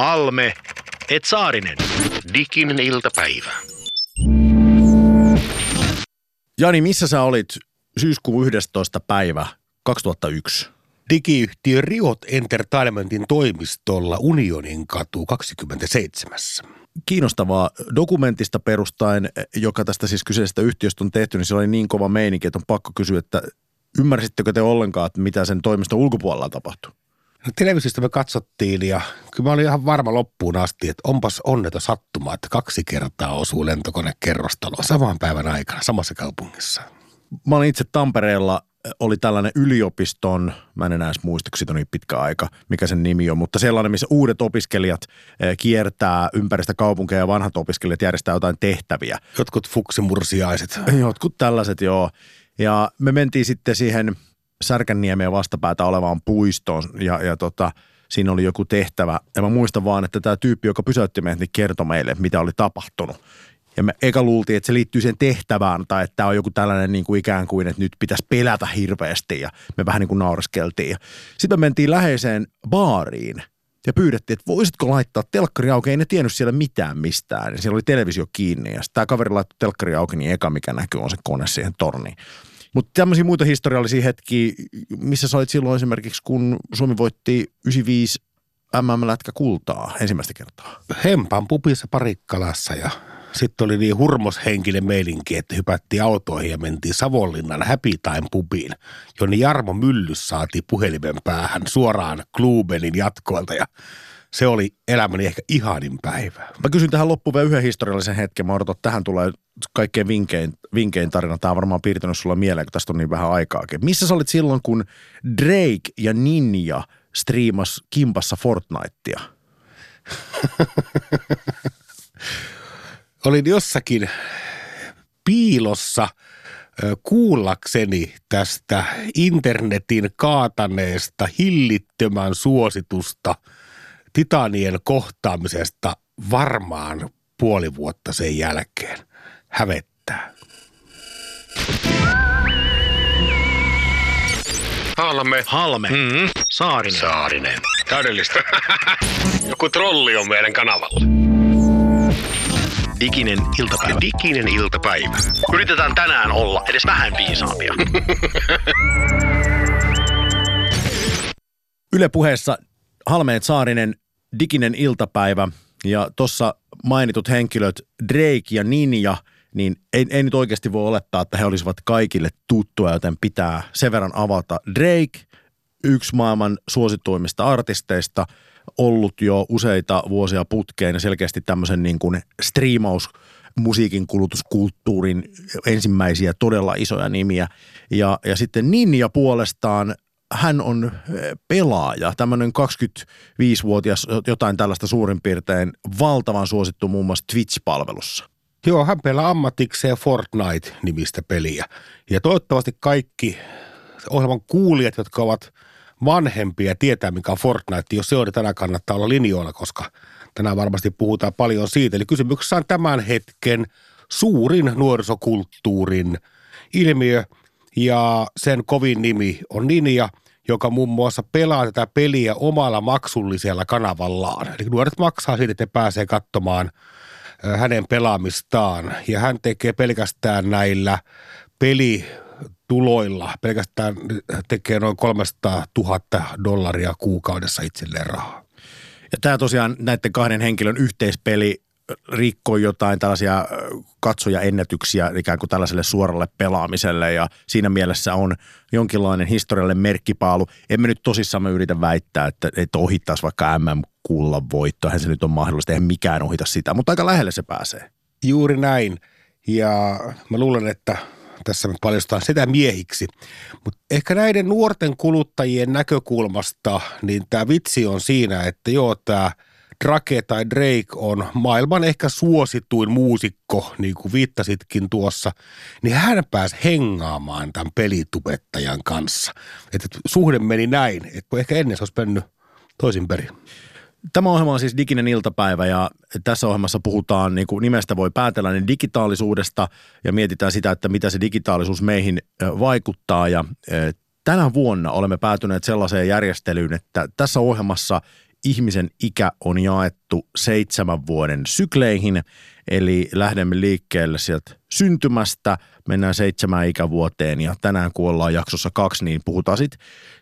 Halme, et Saarinen. Diginen iltapäivä. Jani, missä sä olit syyskuun 11. päivä 2001? Digiyhtiö Riot Entertainmentin toimistolla Unionin katu 27. Kiinnostavaa dokumentista perustaen, joka tästä siis kyseisestä yhtiöstä on tehty, niin se oli niin kova meininki, että on pakko kysyä, että ymmärsittekö te ollenkaan, että mitä sen toimiston ulkopuolella tapahtui? No, televisiosta me katsottiin ja kyllä mä olin ihan varma loppuun asti, että onpas onneton sattuma, että kaksi kertaa osuu lentokone kerrostaloa saman päivän aikana samassa kaupungissa. Mä olin itse Tampereella, oli tällainen yliopiston, mä en enää edes muista, kun siitä on niin pitkä aika, mikä sen nimi on, mutta sellainen, missä uudet opiskelijat eh, kiertää ympäristä kaupunkeja ja vanhat opiskelijat järjestää jotain tehtäviä. Jotkut fuksimursiaiset. Jotkut tällaiset, joo. Ja me mentiin sitten siihen Särkänniemeen vastapäätä olevaan puistoon ja, ja tota, siinä oli joku tehtävä. Ja mä muistan vaan, että tämä tyyppi, joka pysäytti meidät, niin kertoi meille, mitä oli tapahtunut. Ja me eka luultiin, että se liittyy sen tehtävään tai että tämä on joku tällainen niin kuin ikään kuin, että nyt pitäisi pelätä hirveästi ja me vähän niin kuin naureskeltiin. Sitten me mentiin läheiseen baariin ja pyydettiin, että voisitko laittaa telkkari auki. Ei ne tiennyt siellä mitään mistään. Ja siellä oli televisio kiinni ja tämä kaveri laittoi telkkari auki, niin eka mikä näkyy on se kone siihen torniin. Mutta tämmöisiä muita historiallisia hetkiä, missä sä olit silloin esimerkiksi, kun Suomi voitti 95 MM-lätkä kultaa ensimmäistä kertaa? Hempan pupissa Parikkalassa ja sitten oli niin hurmoshenkinen meilinki, että hypättiin autoihin ja mentiin Savonlinnan Happy Time pubiin, jonne Jarmo Myllys saatiin puhelimen päähän suoraan Klubenin jatkoilta ja se oli elämäni ehkä ihanin päivä. Mä kysyn tähän loppuun vielä yhden historiallisen hetken. Mä odotan, että tähän tulee kaikkein vinkein, vinkein tarina. Tämä on varmaan piirtynyt sulla mieleen, kun tästä on niin vähän aikaakin. Missä sä olit silloin, kun Drake ja Ninja striimas kimpassa Fortnitea? Olin jossakin piilossa kuullakseni tästä internetin kaataneesta hillittömän suositusta – titanien kohtaamisesta varmaan puoli vuotta sen jälkeen. Hävettää. Halme. Halme, Mm-hmm. Saarinen. Saarinen. Täydellistä. Joku trolli on meidän kanavalla. Diginen iltapäivä. Diginen iltapäivä. Yritetään tänään olla edes vähän viisaampia. Yle puheessa Halmeet Saarinen, diginen iltapäivä ja tuossa mainitut henkilöt Drake ja Ninja, niin ei, ei nyt oikeasti voi olettaa, että he olisivat kaikille tuttuja, joten pitää sen verran avata. Drake, yksi maailman suosituimmista artisteista, ollut jo useita vuosia putkeen ja selkeästi tämmöisen niin kuin striimaus musiikin kulutuskulttuurin ensimmäisiä todella isoja nimiä. Ja, ja sitten Ninja puolestaan hän on eh, pelaaja, tämmöinen 25-vuotias, jotain tällaista suurin piirtein, valtavan suosittu muun muassa Twitch-palvelussa. Joo, hän pelaa ammatikseen Fortnite-nimistä peliä. Ja toivottavasti kaikki ohjelman kuulijat, jotka ovat vanhempia, tietää mikä on Fortnite. Jos se on, niin tänään kannattaa olla linjoilla, koska tänään varmasti puhutaan paljon siitä. Eli kysymyksessä on tämän hetken suurin nuorisokulttuurin ilmiö ja sen kovin nimi on Ninja, joka muun muassa pelaa tätä peliä omalla maksullisella kanavallaan. Eli nuoret maksaa siitä, että pääsee katsomaan hänen pelaamistaan. Ja hän tekee pelkästään näillä pelituloilla, pelkästään tekee noin 300 000 dollaria kuukaudessa itselleen rahaa. Ja tämä tosiaan näiden kahden henkilön yhteispeli rikkoi jotain tällaisia katsojaennätyksiä ikään kuin tällaiselle suoralle pelaamiselle ja siinä mielessä on jonkinlainen historiallinen merkkipaalu. Emme nyt tosissaan me yritä väittää, että, että ohittaisi vaikka MM-kullan voitto. Eihän se nyt on mahdollista, eihän mikään ohita sitä, mutta aika lähelle se pääsee. Juuri näin. Ja mä luulen, että tässä me paljastaan sitä miehiksi. Mutta ehkä näiden nuorten kuluttajien näkökulmasta, niin tämä vitsi on siinä, että joo, tämä Drake tai Drake on maailman ehkä suosituin muusikko, niin kuin viittasitkin tuossa, niin hän pääsi hengaamaan tämän pelitubettajan kanssa. Että suhde meni näin, että ehkä ennen se olisi mennyt toisin perin. Tämä ohjelma on siis diginen iltapäivä ja tässä ohjelmassa puhutaan, niin kuin nimestä voi päätellä, niin digitaalisuudesta ja mietitään sitä, että mitä se digitaalisuus meihin vaikuttaa. Ja tänä vuonna olemme päätyneet sellaiseen järjestelyyn, että tässä ohjelmassa ihmisen ikä on jaettu seitsemän vuoden sykleihin, eli lähdemme liikkeelle sieltä syntymästä, mennään seitsemään ikävuoteen ja tänään kun ollaan jaksossa kaksi, niin puhutaan sit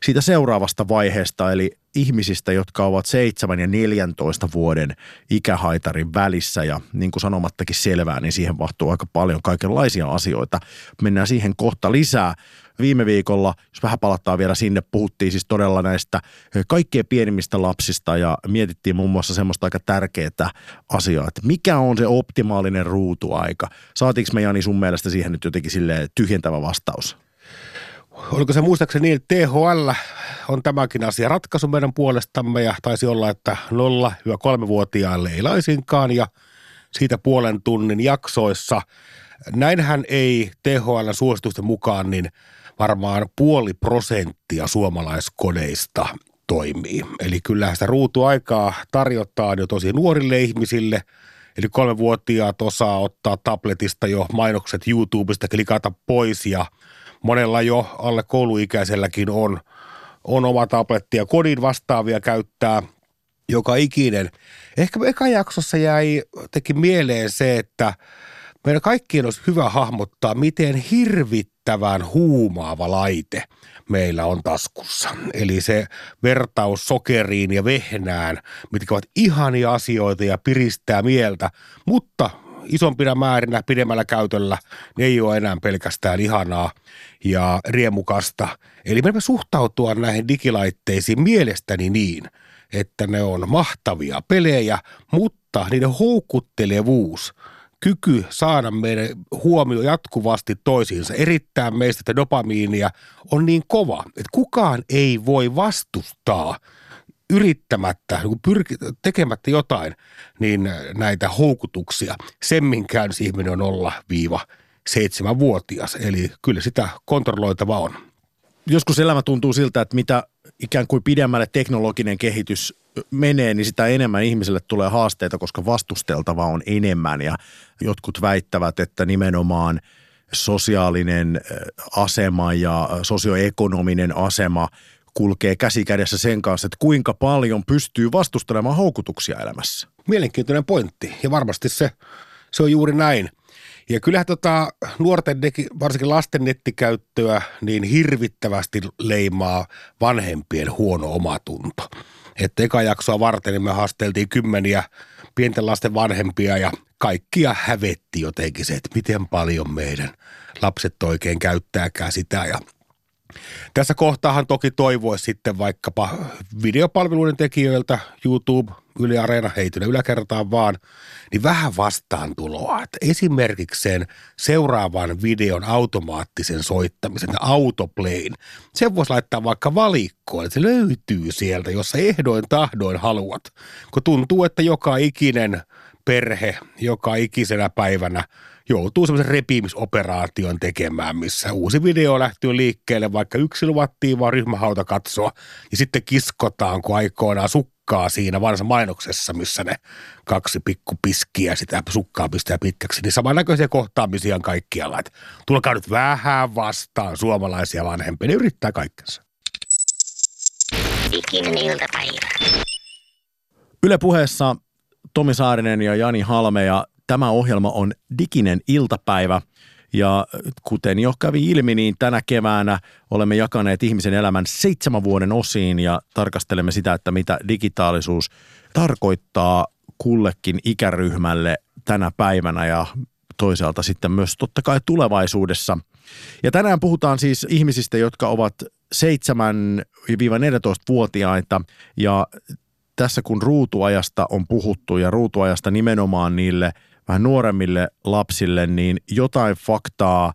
siitä seuraavasta vaiheesta, eli ihmisistä, jotka ovat 7 ja 14 vuoden ikähaitarin välissä ja niin kuin sanomattakin selvää, niin siihen mahtuu aika paljon kaikenlaisia asioita. Mennään siihen kohta lisää. Viime viikolla, jos vähän palataan vielä sinne, puhuttiin siis todella näistä kaikkein pienimmistä lapsista ja mietittiin muun muassa semmoista aika tärkeää asiaa, että mikä on se optimaalinen ruutuaika. Saatiinko me Jani sun mielestä siihen nyt jotenkin sille tyhjentävä vastaus? Oliko se muistaakseni niin, että THL on tämäkin asia ratkaisu meidän puolestamme ja taisi olla, että 0-3-vuotiaille ei laisinkaan ja siitä puolen tunnin jaksoissa. Näinhän ei THL suositusten mukaan niin varmaan puoli prosenttia suomalaiskodeista toimii. Eli kyllähän sitä ruutuaikaa tarjotaan jo tosi nuorille ihmisille. Eli kolmevuotiaat osaa ottaa tabletista jo mainokset YouTubesta, klikata pois ja monella jo alle kouluikäiselläkin on, on oma tabletti ja kodin vastaavia käyttää joka ikinen. Ehkä eka jaksossa jäi teki mieleen se, että meidän kaikkien olisi hyvä hahmottaa, miten hirvittävän huumaava laite meillä on taskussa. Eli se vertaus sokeriin ja vehnään, mitkä ovat ihania asioita ja piristää mieltä, mutta isompina määrinä, pidemmällä käytöllä, ne ei ole enää pelkästään ihanaa ja riemukasta. Eli me suhtautua näihin digilaitteisiin mielestäni niin, että ne on mahtavia pelejä, mutta niiden houkuttelevuus – kyky saada meidän huomio jatkuvasti toisiinsa, erittää meistä että dopamiinia on niin kova, että kukaan ei voi vastustaa yrittämättä, niin pyrki, tekemättä jotain, niin näitä houkutuksia. Semminkään ihminen on olla viiva seitsemänvuotias, eli kyllä sitä kontrolloitava on. Joskus elämä tuntuu siltä, että mitä ikään kuin pidemmälle teknologinen kehitys menee, niin sitä enemmän ihmiselle tulee haasteita, koska vastusteltava on enemmän ja jotkut väittävät, että nimenomaan sosiaalinen asema ja sosioekonominen asema kulkee käsi kädessä sen kanssa, että kuinka paljon pystyy vastustelemaan houkutuksia elämässä. Mielenkiintoinen pointti ja varmasti se, se on juuri näin. Ja kyllähän tota, nuorten, varsinkin lasten nettikäyttöä, niin hirvittävästi leimaa vanhempien huono omatunto. Että eka jaksoa varten niin me haasteltiin kymmeniä pienten lasten vanhempia ja kaikkia hävetti jotenkin se, että miten paljon meidän lapset oikein käyttääkään sitä ja tässä kohtaahan toki toivoisi sitten vaikkapa videopalveluiden tekijöiltä, YouTube, Yle Areena, heitynä yläkertaan vaan, niin vähän vastaan tuloa. Että esimerkiksi sen seuraavan videon automaattisen soittamisen, autoplayn, sen voisi laittaa vaikka valikkoon, että se löytyy sieltä, jossa ehdoin tahdoin haluat. Kun tuntuu, että joka ikinen perhe, joka ikisenä päivänä joutuu semmoisen repimisoperaation tekemään, missä uusi video lähtyy liikkeelle, vaikka yksi luvattiin vaan ryhmähauta katsoa, ja sitten kiskotaan, kun aikoinaan sukkaa siinä vanhassa mainoksessa, missä ne kaksi pikkupiskiä sitä sukkaa pistää pitkäksi, niin samannäköisiä kohtaamisia on kaikkialla. Että tulkaa nyt vähän vastaan suomalaisia vanhempia, ne yrittää kaikkensa. Ikinen iltapäivä. Yle puheessa Tomi Saarinen ja Jani Halme ja Tämä ohjelma on diginen iltapäivä ja kuten jo kävi ilmi, niin tänä keväänä olemme jakaneet ihmisen elämän seitsemän vuoden osiin ja tarkastelemme sitä, että mitä digitaalisuus tarkoittaa kullekin ikäryhmälle tänä päivänä ja toisaalta sitten myös totta kai tulevaisuudessa. Ja tänään puhutaan siis ihmisistä, jotka ovat 7-14-vuotiaita ja tässä kun ruutuajasta on puhuttu ja ruutuajasta nimenomaan niille – vähän nuoremmille lapsille, niin jotain faktaa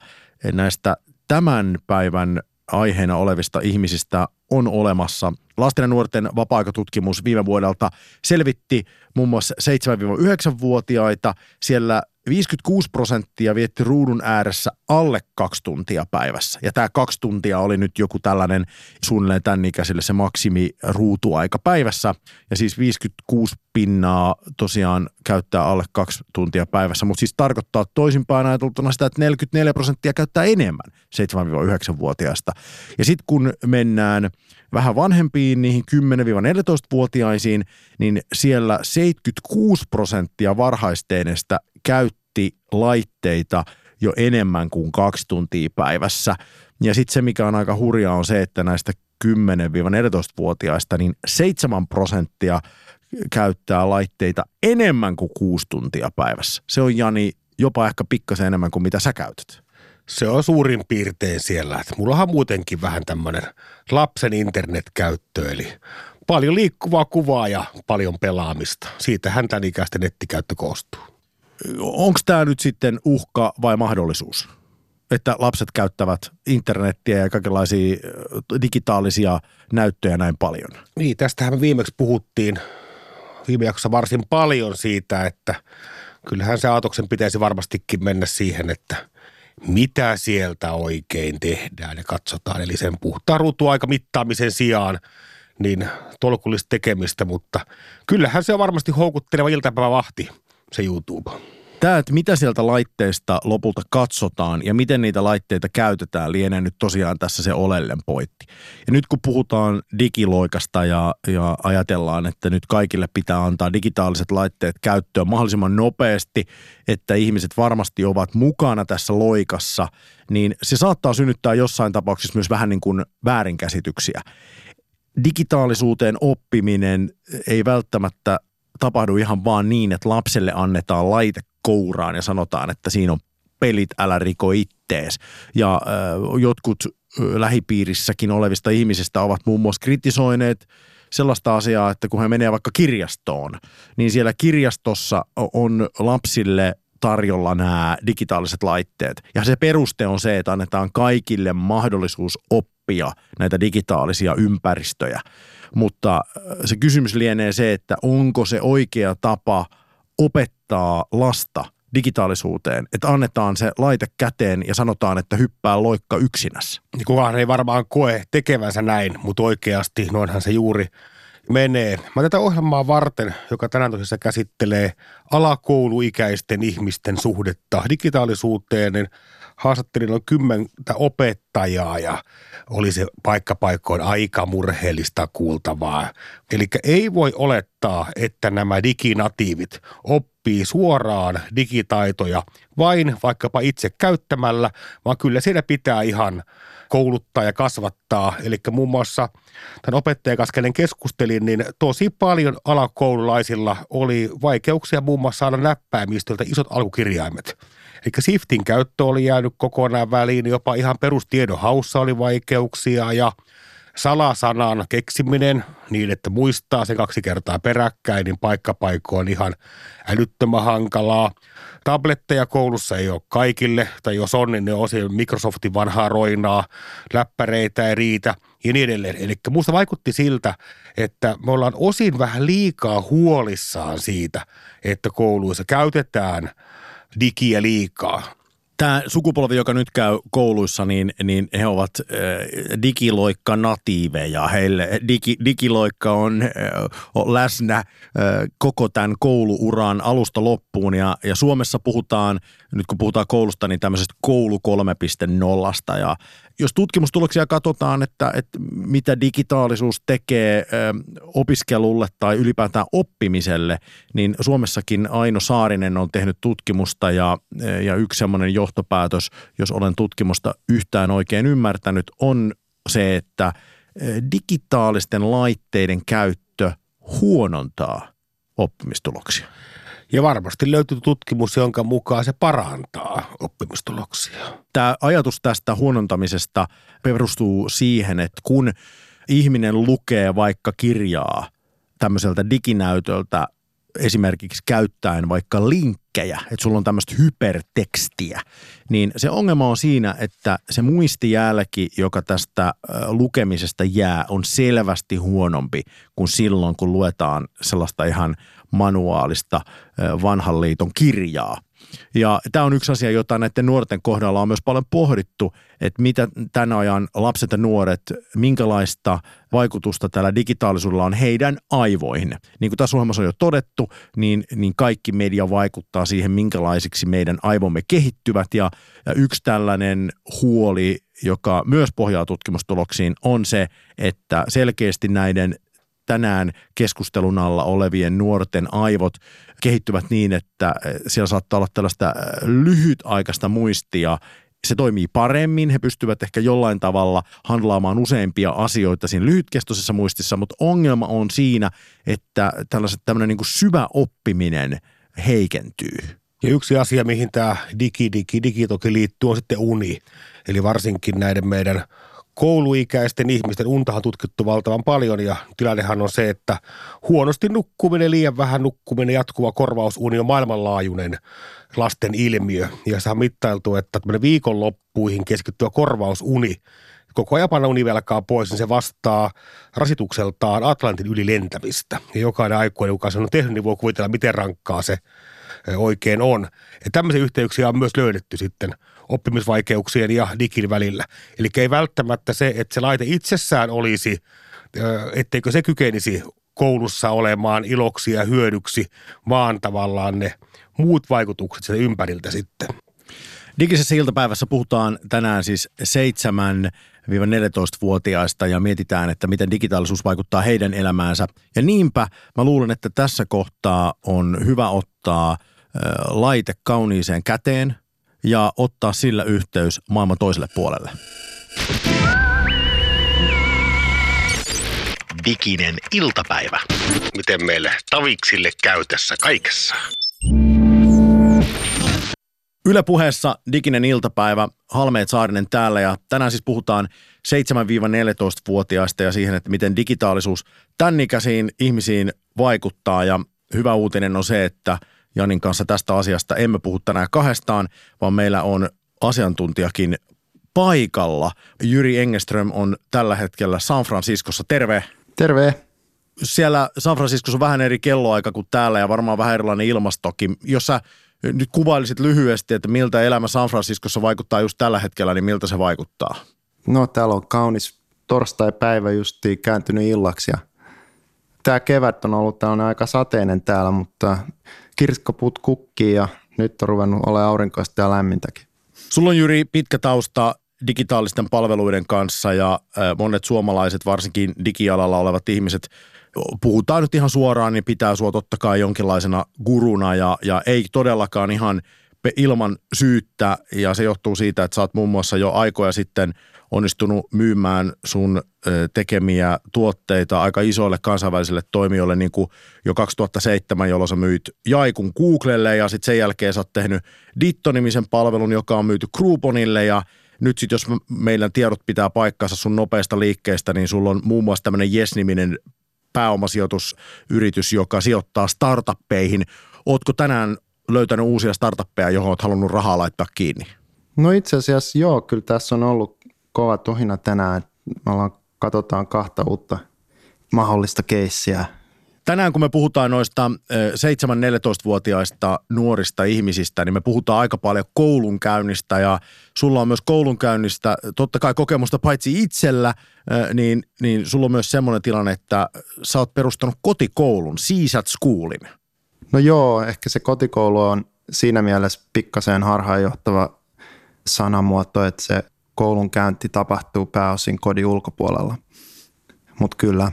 näistä tämän päivän aiheena olevista ihmisistä on olemassa. Lasten ja nuorten vapaa-aikatutkimus viime vuodelta selvitti muun muassa 7-9-vuotiaita. Siellä 56 prosenttia vietti ruudun ääressä alle kaksi tuntia päivässä. Ja tämä kaksi tuntia oli nyt joku tällainen suunnilleen tämän ikäiselle se maksimi ruutuaika päivässä. Ja siis 56 pinnaa tosiaan käyttää alle kaksi tuntia päivässä, mutta siis tarkoittaa toisinpäin ajateltuna sitä, että 44 prosenttia käyttää enemmän 7-9-vuotiaista. Ja sitten kun mennään vähän vanhempiin, niihin 10-14-vuotiaisiin, niin siellä 76 prosenttia varhaisteinestä käytti laitteita jo enemmän kuin kaksi tuntia päivässä. Ja sitten se, mikä on aika hurjaa, on se, että näistä 10-14-vuotiaista, niin 7 prosenttia käyttää laitteita enemmän kuin kuusi tuntia päivässä. Se on Jani jopa ehkä pikkasen enemmän kuin mitä sä käytät. Se on suurin piirtein siellä. Että mullahan muutenkin vähän tämmöinen lapsen internetkäyttö, eli paljon liikkuvaa kuvaa ja paljon pelaamista. Siitähän tämän ikäisten nettikäyttö koostuu. Onko tämä nyt sitten uhka vai mahdollisuus? Että lapset käyttävät internettiä ja kaikenlaisia digitaalisia näyttöjä näin paljon. Niin, tästähän me viimeksi puhuttiin viime jaksossa varsin paljon siitä, että kyllähän se aatoksen pitäisi varmastikin mennä siihen, että mitä sieltä oikein tehdään ja katsotaan. Eli sen puhtaan ruutuaika mittaamisen sijaan niin tolkullista tekemistä, mutta kyllähän se on varmasti houkutteleva iltapäivävahti, se YouTube tämä, että mitä sieltä laitteista lopulta katsotaan ja miten niitä laitteita käytetään, lienee nyt tosiaan tässä se olellen pointti. Ja nyt kun puhutaan digiloikasta ja, ja ajatellaan, että nyt kaikille pitää antaa digitaaliset laitteet käyttöön mahdollisimman nopeasti, että ihmiset varmasti ovat mukana tässä loikassa, niin se saattaa synnyttää jossain tapauksessa myös vähän niin kuin väärinkäsityksiä digitaalisuuteen oppiminen ei välttämättä tapahdu ihan vaan niin, että lapselle annetaan laite kouraan ja sanotaan, että siinä on pelit, älä riko ittees. Ja äh, jotkut äh, lähipiirissäkin olevista ihmisistä ovat muun muassa kritisoineet sellaista asiaa, että kun he menee vaikka kirjastoon, niin siellä kirjastossa on lapsille tarjolla nämä digitaaliset laitteet. Ja se peruste on se, että annetaan kaikille mahdollisuus oppia näitä digitaalisia ympäristöjä. Mutta se kysymys lienee se, että onko se oikea tapa opettaa lasta digitaalisuuteen, että annetaan se laite käteen ja sanotaan, että hyppää loikka yksinässä. Niin kukaan ei varmaan koe tekevänsä näin, mutta oikeasti noinhan se juuri menee. Mä tätä ohjelmaa varten, joka tänään tosiaan käsittelee alakouluikäisten ihmisten suhdetta digitaalisuuteen, niin haastattelin noin kymmentä opettajaa ja oli se paikkapaikkoon aika murheellista kuultavaa. Eli ei voi olettaa, että nämä diginatiivit oppii suoraan digitaitoja vain vaikkapa itse käyttämällä, vaan kyllä siinä pitää ihan kouluttaa ja kasvattaa. Eli muun muassa tämän opettajan kanssa, kenen keskustelin, niin tosi paljon alakoululaisilla oli vaikeuksia muun muassa saada näppäimistöltä isot alkukirjaimet. Eli Siftin käyttö oli jäänyt kokonaan väliin, jopa ihan perustiedon haussa oli vaikeuksia ja salasanan keksiminen niin, että muistaa se kaksi kertaa peräkkäin, niin paikkapaikoin ihan älyttömän hankalaa. Tabletteja koulussa ei ole kaikille, tai jos on, niin ne on Microsoftin vanhaa roinaa, läppäreitä ei riitä ja niin edelleen. Eli minusta vaikutti siltä, että me ollaan osin vähän liikaa huolissaan siitä, että kouluissa käytetään – digiä liikaa. Tämä sukupolvi, joka nyt käy kouluissa, niin, niin he ovat äh, digiloikka-natiiveja. Heille digi, digiloikka on, äh, on läsnä äh, koko tämän kouluuran alusta loppuun. Ja, ja Suomessa puhutaan, nyt kun puhutaan koulusta, niin tämmöisestä koulu 3.0. Ja jos tutkimustuloksia katsotaan, että, että mitä digitaalisuus tekee opiskelulle tai ylipäätään oppimiselle, niin Suomessakin Aino Saarinen on tehnyt tutkimusta ja, ja yksi semmoinen johtopäätös, jos olen tutkimusta yhtään oikein ymmärtänyt, on se, että digitaalisten laitteiden käyttö huonontaa oppimistuloksia. Ja varmasti löytyy tutkimus, jonka mukaan se parantaa oppimistuloksia. Tämä ajatus tästä huonontamisesta perustuu siihen, että kun ihminen lukee vaikka kirjaa tämmöiseltä diginäytöltä esimerkiksi käyttäen vaikka linkkejä, että sulla on tämmöistä hypertekstiä, niin se ongelma on siinä, että se muistijälki, joka tästä lukemisesta jää, on selvästi huonompi kuin silloin, kun luetaan sellaista ihan manuaalista vanhan liiton kirjaa. Ja tämä on yksi asia, jota näiden nuorten kohdalla on myös paljon pohdittu, että mitä tämän ajan lapset ja nuoret, minkälaista vaikutusta tällä digitaalisuudella on heidän aivoihin. Niin kuin tässä ohjelmassa on jo todettu, niin, niin kaikki media vaikuttaa siihen, minkälaisiksi meidän aivomme kehittyvät. Ja, ja yksi tällainen huoli, joka myös pohjaa tutkimustuloksiin, on se, että selkeästi näiden tänään keskustelun alla olevien nuorten aivot kehittyvät niin, että eh, siellä saattaa olla tällaista eh, lyhytaikaista muistia. Se toimii paremmin, he pystyvät ehkä jollain tavalla handlaamaan useampia asioita siinä lyhytkestoisessa muistissa, mutta ongelma on siinä, että tällaiset tämmöinen niin syvä oppiminen heikentyy. Ja yksi asia, mihin tämä digi, digi, digi toki liittyy, on sitten uni. Eli varsinkin näiden meidän kouluikäisten ihmisten untahan tutkittu valtavan paljon ja tilannehan on se, että huonosti nukkuminen, liian vähän nukkuminen, jatkuva korvausuni on maailmanlaajuinen lasten ilmiö. Ja se on mittailtu, että viikonloppuihin keskittyvä korvausuni, koko ajan panna univelkaa pois, niin se vastaa rasitukseltaan Atlantin yli lentämistä. Ja jokainen aikuinen, joka sen on tehnyt, niin voi kuvitella, miten rankkaa se oikein on. Ja tämmöisiä yhteyksiä on myös löydetty sitten – oppimisvaikeuksien ja digin välillä. Eli ei välttämättä se, että se laite itsessään olisi, etteikö se kykenisi koulussa olemaan iloksi ja hyödyksi, vaan tavallaan ne muut vaikutukset sen ympäriltä sitten. Digisessä iltapäivässä puhutaan tänään siis 7-14-vuotiaista ja mietitään, että miten digitaalisuus vaikuttaa heidän elämäänsä. Ja niinpä mä luulen, että tässä kohtaa on hyvä ottaa laite kauniiseen käteen, ja ottaa sillä yhteys maailman toiselle puolelle. Diginen iltapäivä. Miten meille taviksille käy tässä kaikessa? Yle puheessa Diginen iltapäivä, Halmeet Saarinen täällä ja tänään siis puhutaan 7-14-vuotiaista ja siihen, että miten digitaalisuus tämän ikäisiin ihmisiin vaikuttaa ja hyvä uutinen on se, että – Janin kanssa tästä asiasta emme puhu tänään kahdestaan, vaan meillä on asiantuntijakin paikalla. Jyri Engeström on tällä hetkellä San Franciscossa. Terve. Terve. Siellä San Franciscossa on vähän eri kelloaika kuin täällä ja varmaan vähän erilainen ilmastokin. Jos sä nyt kuvailisit lyhyesti, että miltä elämä San Franciscossa vaikuttaa just tällä hetkellä, niin miltä se vaikuttaa? No täällä on kaunis torstai-päivä justiin kääntynyt illaksi ja tämä kevät on ollut tällainen aika sateinen täällä, mutta kirskoput kukkii ja nyt on ruvennut olemaan aurinkoista ja lämmintäkin. Sulla on Jyri pitkä tausta digitaalisten palveluiden kanssa ja monet suomalaiset, varsinkin digialalla olevat ihmiset, puhutaan nyt ihan suoraan, niin pitää sua totta kai jonkinlaisena guruna ja, ja ei todellakaan ihan ilman syyttä ja se johtuu siitä, että sä oot muun muassa jo aikoja sitten – onnistunut myymään sun tekemiä tuotteita aika isoille kansainvälisille toimijoille, niin kuin jo 2007, jolloin sä myit Jaikun Googlelle ja sitten sen jälkeen sä oot tehnyt Ditto-nimisen palvelun, joka on myyty Grouponille ja nyt sitten jos meidän tiedot pitää paikkansa sun nopeasta liikkeestä, niin sulla on muun muassa tämmöinen Yes-niminen pääomasijoitusyritys, joka sijoittaa startuppeihin. Ootko tänään löytänyt uusia startuppeja, johon oot halunnut rahaa laittaa kiinni? No itse asiassa joo, kyllä tässä on ollut kova tuhina tänään. Me ollaan, katsotaan kahta uutta mahdollista keissiä. Tänään kun me puhutaan noista 7-14-vuotiaista nuorista ihmisistä, niin me puhutaan aika paljon koulunkäynnistä ja sulla on myös koulunkäynnistä totta kai kokemusta paitsi itsellä, niin, niin sulla on myös semmoinen tilanne, että sä oot perustanut kotikoulun, Seasat Schoolin. No joo, ehkä se kotikoulu on siinä mielessä pikkasen harhaanjohtava sanamuoto, että se koulunkäynti tapahtuu pääosin kodin ulkopuolella. Mutta kyllä.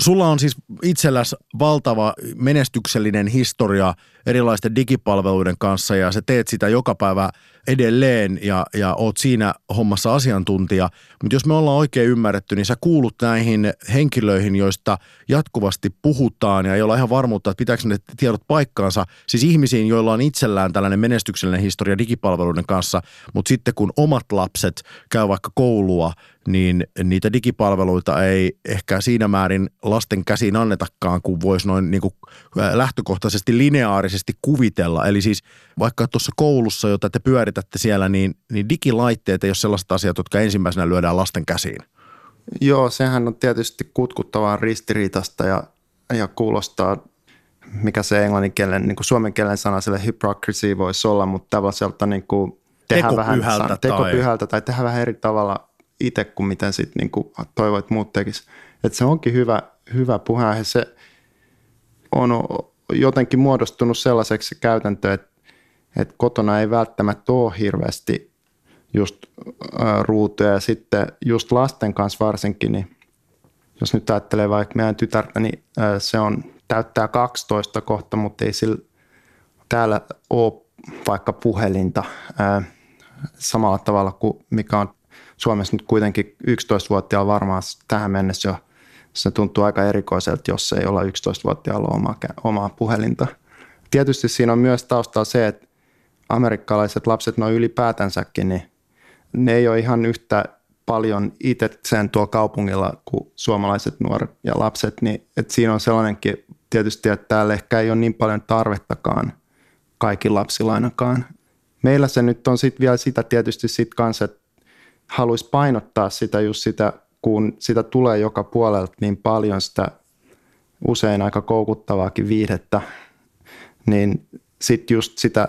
Sulla on siis itselläsi valtava menestyksellinen historia erilaisten digipalveluiden kanssa ja sä teet sitä joka päivä edelleen ja, ja oot siinä hommassa asiantuntija. Mutta jos me ollaan oikein ymmärretty, niin sä kuulut näihin henkilöihin, joista jatkuvasti puhutaan ja ei olla ihan varmuutta, että pitääkö ne tiedot paikkaansa. Siis ihmisiin, joilla on itsellään tällainen menestyksellinen historia digipalveluiden kanssa, mutta sitten kun omat lapset käy vaikka koulua, niin niitä digipalveluita ei ehkä siinä määrin lasten käsiin annetakaan, kuin voisi noin niin kuin lähtökohtaisesti lineaarisesti kuvitella. Eli siis vaikka tuossa koulussa, jota te pyöritätte siellä, niin, niin digilaitteet ei ole sellaiset asiat, jotka ensimmäisenä lyödään lasten käsiin. Joo, sehän on tietysti kutkuttavaa ristiriitasta ja, ja kuulostaa mikä se englanninkielen, niin kuin suomenkielen sana sille hypocrisy voisi olla, mutta tavalliselta niin kuin tehdä Tekopyhältä vähän, tai- tekopyhältä tai tehdä vähän eri tavalla itse kuin miten sit niin kuin toivoit muut tekis. Et se onkin hyvä, hyvä puheenaihe. Se on jotenkin muodostunut sellaiseksi se käytäntö, että, että kotona ei välttämättä ole hirveästi just ruutuja ja sitten just lasten kanssa varsinkin, niin jos nyt ajattelee vaikka meidän tytärtä, niin se on täyttää 12 kohta, mutta ei sillä täällä ole vaikka puhelinta samalla tavalla kuin mikä on Suomessa nyt kuitenkin 11-vuotiaalla varmaan tähän mennessä jo se tuntuu aika erikoiselta, jos ei olla 11-vuotiaalla omaa, omaa puhelinta. Tietysti siinä on myös taustalla se, että amerikkalaiset lapset noin ylipäätänsäkin, niin ne ei ole ihan yhtä paljon itse sen tuolla kaupungilla kuin suomalaiset nuoret ja lapset, niin että siinä on sellainenkin tietysti, että täällä ehkä ei ole niin paljon tarvettakaan kaikilla lapsilla ainakaan. Meillä se nyt on sitten vielä sitä tietysti sit kanssa, että haluaisi painottaa sitä just sitä, kun sitä tulee joka puolelta niin paljon sitä usein aika koukuttavaakin viihdettä, niin sitten just sitä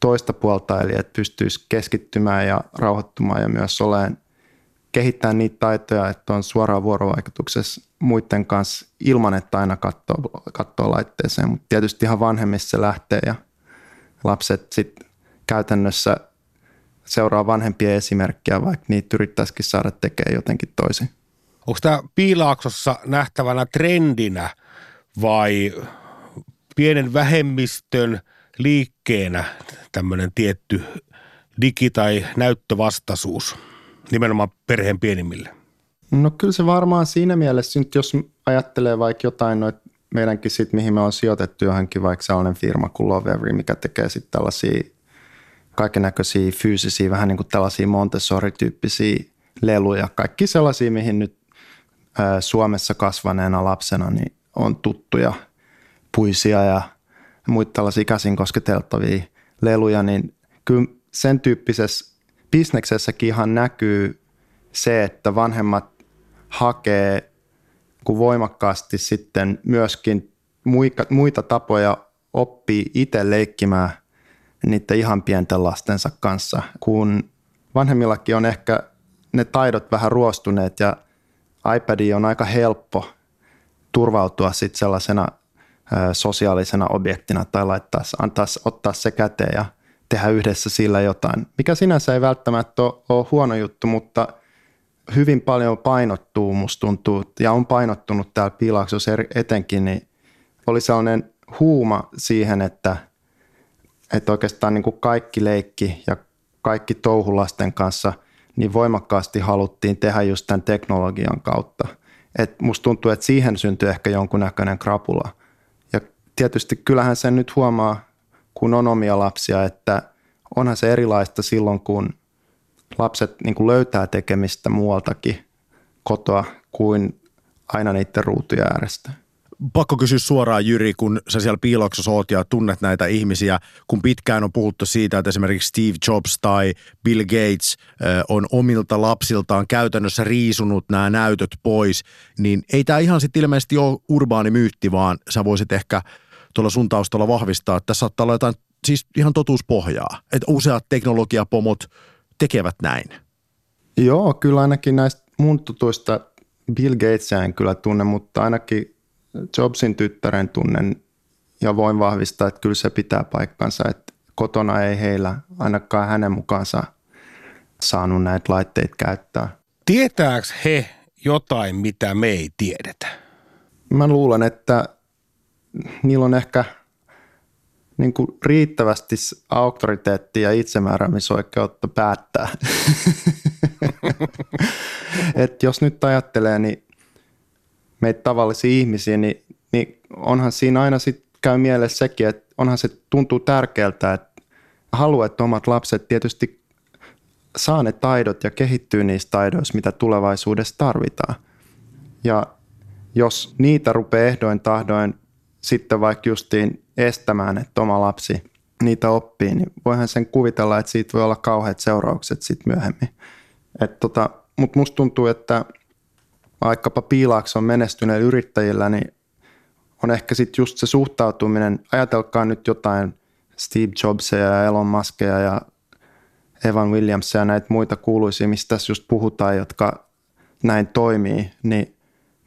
toista puolta, eli että pystyisi keskittymään ja rauhoittumaan ja myös olemaan, kehittää niitä taitoja, että on suoraan vuorovaikutuksessa muiden kanssa ilman, että aina katsoo, katsoo laitteeseen, mutta tietysti ihan vanhemmissa se lähtee ja lapset sitten käytännössä seuraa vanhempien esimerkkiä, vaikka niitä yrittäisikin saada tekemään jotenkin toisin. Onko tämä Piilaaksossa nähtävänä trendinä vai pienen vähemmistön liikkeenä tämmöinen tietty digi- tai näyttövastaisuus nimenomaan perheen pienimmille? No kyllä se varmaan siinä mielessä, nyt jos ajattelee vaikka jotain noita meidänkin sit, mihin me on sijoitettu johonkin vaikka sellainen firma kuin Lovevery, mikä tekee sitten tällaisia kaikennäköisiä fyysisiä, vähän niin kuin tällaisia Montessori-tyyppisiä leluja. Kaikki sellaisia, mihin nyt Suomessa kasvaneena lapsena niin on tuttuja puisia ja muita tällaisia käsin kosketeltavia leluja, niin kyllä sen tyyppisessä bisneksessäkin ihan näkyy se, että vanhemmat hakee voimakkaasti sitten myöskin muita, muita tapoja oppii itse leikkimään niiden ihan pienten lastensa kanssa, kun vanhemmillakin on ehkä ne taidot vähän ruostuneet ja iPad on aika helppo turvautua sitten sellaisena sosiaalisena objektina tai laittaa, antaa, ottaa se käteen ja tehdä yhdessä sillä jotain, mikä sinänsä ei välttämättä ole, huono juttu, mutta hyvin paljon painottuu, musta tuntuu, ja on painottunut täällä Piilaaksossa etenkin, niin oli sellainen huuma siihen, että, että oikeastaan niin kuin kaikki leikki ja kaikki touhu lasten kanssa niin voimakkaasti haluttiin tehdä just tämän teknologian kautta. Et musta tuntuu, että siihen syntyi ehkä jonkunnäköinen krapula. Ja tietysti kyllähän sen nyt huomaa, kun on omia lapsia, että onhan se erilaista silloin, kun lapset niin kuin löytää tekemistä muualtakin kotoa kuin aina niiden ruutuja äärestä. Pakko kysyä suoraan Jyri, kun sä siellä piiloksossa oot ja tunnet näitä ihmisiä, kun pitkään on puhuttu siitä, että esimerkiksi Steve Jobs tai Bill Gates on omilta lapsiltaan käytännössä riisunut nämä näytöt pois, niin ei tämä ihan sitten ilmeisesti ole urbaani myytti, vaan sä voisit ehkä tuolla sun taustalla vahvistaa, että tässä saattaa olla jotain siis ihan totuuspohjaa, että useat teknologiapomot tekevät näin. Joo, kyllä ainakin näistä mun tutuista Bill Gatesia en kyllä tunne, mutta ainakin Jobsin tyttären tunnen ja voin vahvistaa, että kyllä se pitää paikkansa, että kotona ei heillä ainakaan hänen mukaansa saanut näitä laitteita käyttää. Tietääks he jotain, mitä me ei tiedetä? Mä luulen, että niillä on ehkä niin kuin riittävästi auktoriteettia ja itsemääräämisoikeutta päättää. Et jos nyt ajattelee, niin meitä tavallisia ihmisiä, niin, niin onhan siinä aina sit käy mielessä sekin, että onhan se tuntuu tärkeältä, että haluaa, että omat lapset tietysti saa ne taidot ja kehittyy niistä taidoista, mitä tulevaisuudessa tarvitaan. Ja jos niitä rupeaa ehdoin tahdoin sitten vaikka justiin estämään, että oma lapsi niitä oppii, niin voihan sen kuvitella, että siitä voi olla kauheat seuraukset sitten myöhemmin. tota, Mutta musta tuntuu, että vaikkapa Piilaakson menestyneillä yrittäjillä, niin on ehkä sitten just se suhtautuminen, ajatelkaa nyt jotain Steve Jobsia ja Elon Muskia ja Evan Williamsia ja näitä muita kuuluisia, mistä tässä just puhutaan, jotka näin toimii, niin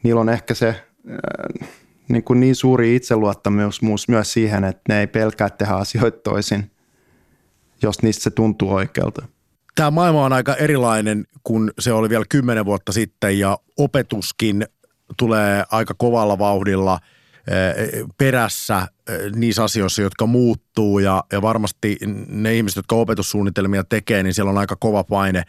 niillä on ehkä se äh, niin, kuin niin suuri itseluottamus myös siihen, että ne ei pelkää tehdä asioita toisin, jos niistä se tuntuu oikealta. Tämä maailma on aika erilainen kuin se oli vielä kymmenen vuotta sitten ja opetuskin tulee aika kovalla vauhdilla eh, perässä eh, niissä asioissa, jotka muuttuu. Ja, ja varmasti ne ihmiset, jotka opetussuunnitelmia tekee, niin siellä on aika kova paine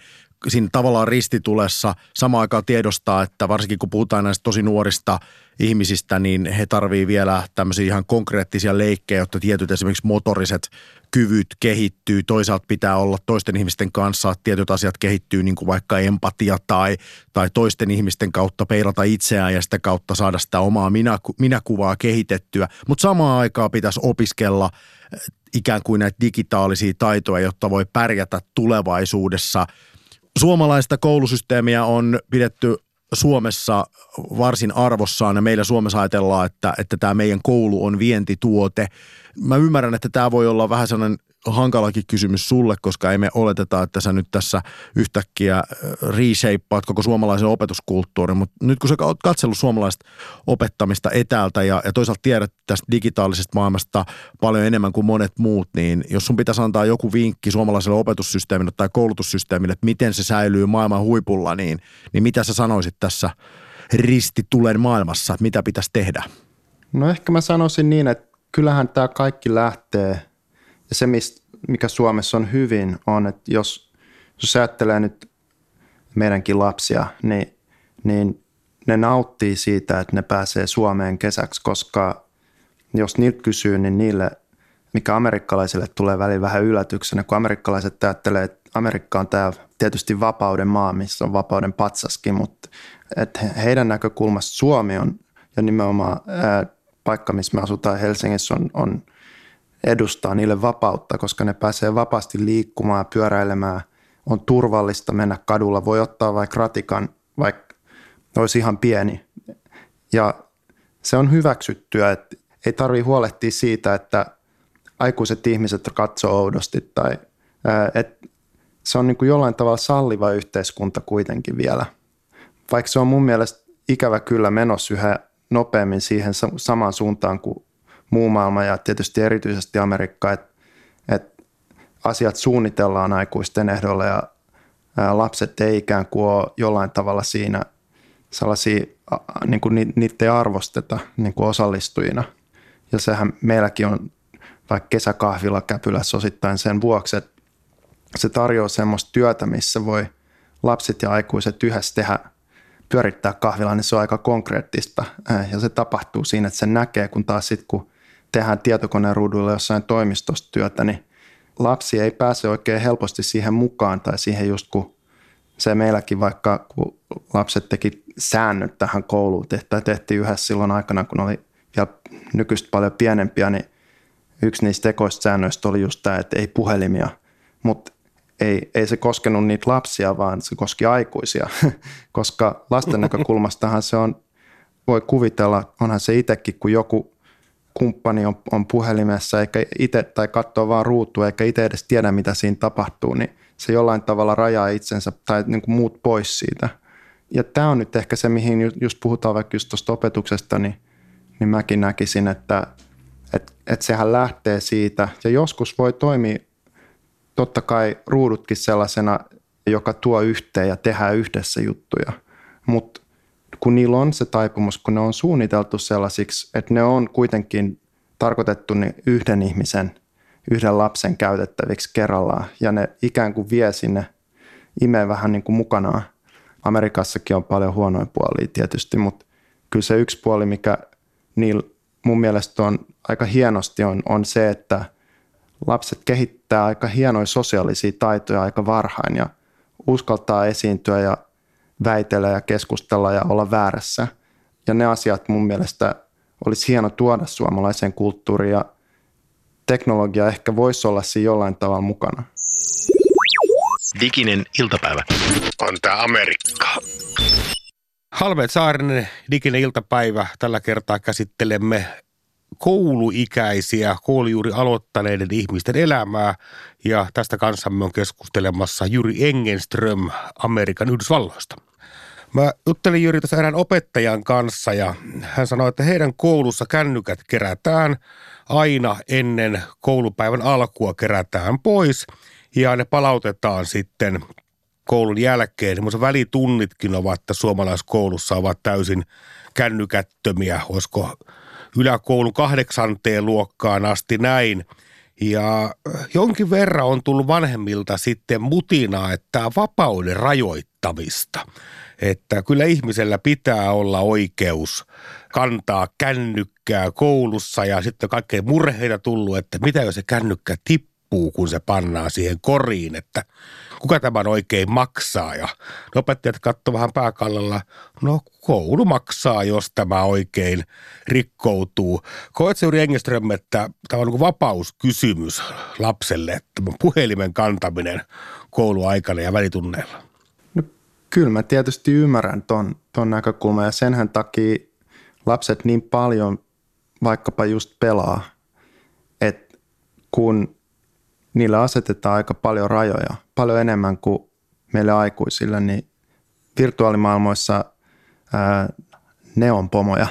siinä tavallaan ristitulessa samaan aikaan tiedostaa, että varsinkin kun puhutaan näistä tosi nuorista ihmisistä, niin he tarvii vielä tämmöisiä ihan konkreettisia leikkejä, jotta tietyt esimerkiksi motoriset kyvyt kehittyy. Toisaalta pitää olla toisten ihmisten kanssa, että tietyt asiat kehittyy, niin kuin vaikka empatia tai, tai toisten ihmisten kautta peilata itseään ja sitä kautta saada sitä omaa minäku, minäkuvaa kehitettyä. Mutta samaan aikaan pitäisi opiskella eh, ikään kuin näitä digitaalisia taitoja, jotta voi pärjätä tulevaisuudessa – Suomalaista koulusysteemiä on pidetty Suomessa varsin arvossaan ja meillä Suomessa ajatellaan, että, että tämä meidän koulu on vientituote. Mä ymmärrän, että tämä voi olla vähän sellainen hankalakin kysymys sulle, koska ei me oleteta, että sä nyt tässä yhtäkkiä äh, reshapeaat koko suomalaisen opetuskulttuurin, mutta nyt kun sä oot katsellut suomalaista opettamista etäältä ja, ja toisaalta tiedät tästä digitaalisesta maailmasta paljon enemmän kuin monet muut, niin jos sun pitäisi antaa joku vinkki suomalaiselle opetussysteemille tai koulutussysteemille, että miten se säilyy maailman huipulla, niin, niin mitä sä sanoisit tässä ristitulen maailmassa, että mitä pitäisi tehdä? No ehkä mä sanoisin niin, että kyllähän tämä kaikki lähtee – ja se, mikä Suomessa on hyvin, on, että jos, jos ajattelee nyt meidänkin lapsia, niin, niin ne nauttii siitä, että ne pääsee Suomeen kesäksi, koska jos niiltä kysyy, niin niille, mikä amerikkalaisille tulee välillä vähän yllätyksenä, kun amerikkalaiset ajattelee, että Amerikka on tämä tietysti vapauden maa, missä on vapauden patsaskin, mutta että heidän näkökulmasta Suomi on ja nimenomaan ää, paikka, missä me asutaan Helsingissä, on, on edustaa niille vapautta, koska ne pääsee vapaasti liikkumaan pyöräilemään. On turvallista mennä kadulla. Voi ottaa vaikka ratikan, vaikka olisi ihan pieni. Ja se on hyväksyttyä, että ei tarvitse huolehtia siitä, että aikuiset ihmiset katsoo oudosti tai että se on niin kuin jollain tavalla salliva yhteiskunta kuitenkin vielä. Vaikka se on mun mielestä ikävä kyllä menossa yhä nopeammin siihen samaan suuntaan kuin muu maailma ja tietysti erityisesti Amerikka, että, että asiat suunnitellaan aikuisten ehdolla ja lapset ei ikään kuin ole jollain tavalla siinä sellaisia, niin kuin niitä ei arvosteta niin kuin osallistujina. Ja sehän meilläkin on vaikka kesäkahvilla käpylässä osittain sen vuoksi, että se tarjoaa semmoista työtä, missä voi lapset ja aikuiset yhdessä tehdä, pyörittää kahvilla, niin se on aika konkreettista. Ja se tapahtuu siinä, että sen näkee, kun taas sitten kun tehdään tietokoneen ruudulla jossain toimistosta työtä, niin lapsi ei pääse oikein helposti siihen mukaan tai siihen just kun se meilläkin vaikka kun lapset teki säännöt tähän kouluun tai tehtiin yhdessä silloin aikana, kun oli vielä nykyistä paljon pienempiä, niin yksi niistä tekoista säännöistä oli just tämä, että ei puhelimia, mutta ei, ei se koskenut niitä lapsia, vaan se koski aikuisia, koska lasten näkökulmastahan se on, voi kuvitella, onhan se itsekin, kun joku kumppani on, on puhelimessa eikä itse, tai katsoo vaan ruutua eikä itse edes tiedä, mitä siinä tapahtuu, niin se jollain tavalla rajaa itsensä tai niin kuin muut pois siitä. Ja tämä on nyt ehkä se, mihin just puhutaan vaikka just tuosta opetuksesta, niin, niin mäkin näkisin, että et, et sehän lähtee siitä. Ja joskus voi toimia totta kai ruudutkin sellaisena, joka tuo yhteen ja tehdään yhdessä juttuja. Mutta kun niillä on se taipumus, kun ne on suunniteltu sellaisiksi, että ne on kuitenkin tarkoitettu niin yhden ihmisen, yhden lapsen käytettäviksi kerrallaan ja ne ikään kuin vie sinne, imee vähän niin kuin mukanaan. Amerikassakin on paljon huonoja puolia tietysti, mutta kyllä se yksi puoli, mikä niillä mun mielestä on aika hienosti on, on se, että lapset kehittää aika hienoja sosiaalisia taitoja aika varhain ja uskaltaa esiintyä ja väitellä ja keskustella ja olla väärässä. Ja ne asiat mun mielestä olisi hieno tuoda suomalaiseen kulttuuriin ja teknologia ehkä voisi olla siinä jollain tavalla mukana. Diginen iltapäivä. On tämä Amerikka. Halmeet Saarinen, diginen iltapäivä. Tällä kertaa käsittelemme kouluikäisiä, koulujuuri aloittaneiden ihmisten elämää. Ja tästä kanssamme on keskustelemassa Juri Engenström Amerikan Yhdysvalloista. Mä juttelin Jyri tässä erään opettajan kanssa ja hän sanoi, että heidän koulussa kännykät kerätään aina ennen koulupäivän alkua kerätään pois ja ne palautetaan sitten koulun jälkeen. Semmoisen välitunnitkin ovat, että suomalaiskoulussa ovat täysin kännykättömiä, olisiko yläkoulun kahdeksanteen luokkaan asti näin. Ja jonkin verran on tullut vanhemmilta sitten mutinaa, että vapauden rajoittamista. Että kyllä ihmisellä pitää olla oikeus kantaa kännykkää koulussa ja sitten kaikkea murheita tullut, että mitä jos se kännykkä tippuu, kun se pannaan siihen koriin, että kuka tämän oikein maksaa. Ja opettajat katsovat vähän pääkallella, no koulu maksaa, jos tämä oikein rikkoutuu. Koet Juri Engeström, että tämä on niin vapauskysymys lapselle, että puhelimen kantaminen kouluaikana ja välitunneilla? Kyllä mä tietysti ymmärrän ton, ton näkökulman ja senhän takia lapset niin paljon vaikkapa just pelaa, että kun niille asetetaan aika paljon rajoja, paljon enemmän kuin meille aikuisille, niin virtuaalimaailmoissa ää, ne on pomoja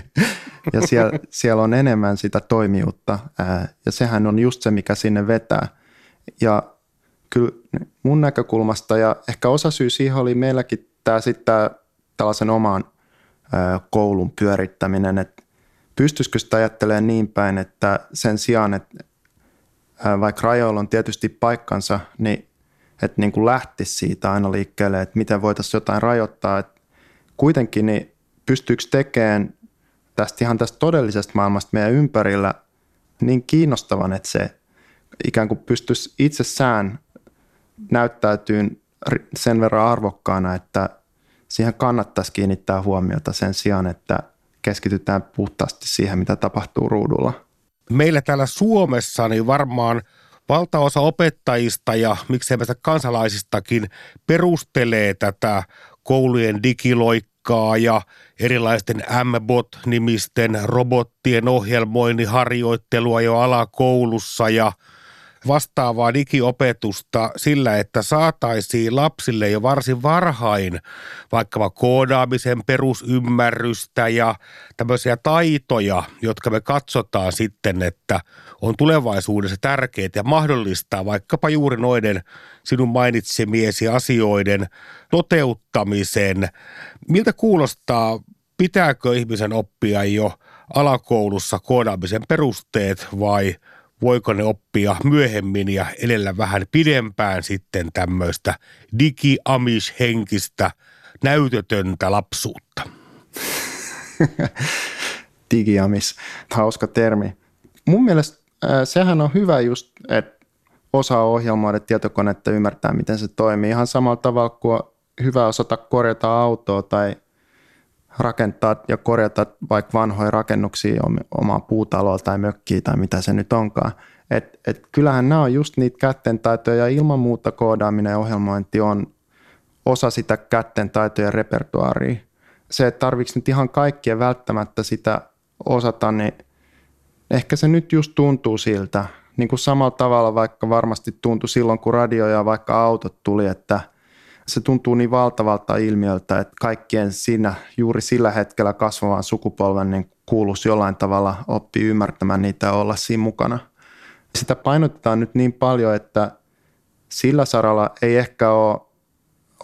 ja siellä, siellä on enemmän sitä toimijuutta ää, ja sehän on just se, mikä sinne vetää. Ja kyllä mun näkökulmasta ja ehkä osa syy siihen oli meilläkin tämä sitten tällaisen oman koulun pyörittäminen, että pystyisikö sitä ajattelemaan niin päin, että sen sijaan, että vaikka rajoilla on tietysti paikkansa, niin että niin kuin lähtisi siitä aina liikkeelle, että miten voitaisiin jotain rajoittaa. Että kuitenkin niin pystyykö tekemään tästä ihan tästä todellisesta maailmasta meidän ympärillä niin kiinnostavan, että se ikään kuin pystyisi itsessään näyttäytyyn sen verran arvokkaana, että siihen kannattaisi kiinnittää huomiota sen sijaan, että keskitytään puhtaasti siihen, mitä tapahtuu ruudulla. Meillä täällä Suomessa niin varmaan valtaosa opettajista ja miksei meistä kansalaisistakin perustelee tätä koulujen digiloikkaa ja erilaisten M-bot-nimisten robottien ohjelmoinnin harjoittelua jo alakoulussa ja – vastaavaa digiopetusta sillä, että saataisiin lapsille jo varsin varhain vaikkapa koodaamisen perusymmärrystä ja tämmöisiä taitoja, jotka me katsotaan sitten, että on tulevaisuudessa tärkeitä ja mahdollistaa vaikkapa juuri noiden sinun mainitsemiesi asioiden toteuttamisen. Miltä kuulostaa, pitääkö ihmisen oppia jo alakoulussa koodaamisen perusteet vai – voiko ne oppia myöhemmin ja edellä vähän pidempään sitten tämmöistä digi-amish-henkistä näytötöntä lapsuutta. Digiamis, hauska termi. Mun mielestä äh, sehän on hyvä just, että osaa ohjelmoida tietokonetta ymmärtää, miten se toimii. Ihan samalla tavalla kuin hyvä osata korjata autoa tai rakentaa ja korjata vaikka vanhoja rakennuksia, omaa puutaloa tai mökkiä tai mitä se nyt onkaan. Et, et kyllähän nämä on just niitä kättentaitoja ja ilman muuta koodaaminen ja ohjelmointi on osa sitä kättentaitoja repertuaaria. Se, että tarvitsi nyt ihan kaikkien välttämättä sitä osata, niin ehkä se nyt just tuntuu siltä. Niin kuin samalla tavalla vaikka varmasti tuntui silloin, kun radio ja vaikka autot tuli, että – se tuntuu niin valtavalta ilmiöltä, että kaikkien siinä juuri sillä hetkellä kasvavan sukupolven niin kuuluisi jollain tavalla oppi ymmärtämään niitä ja olla siinä mukana. Sitä painotetaan nyt niin paljon, että sillä saralla ei ehkä ole,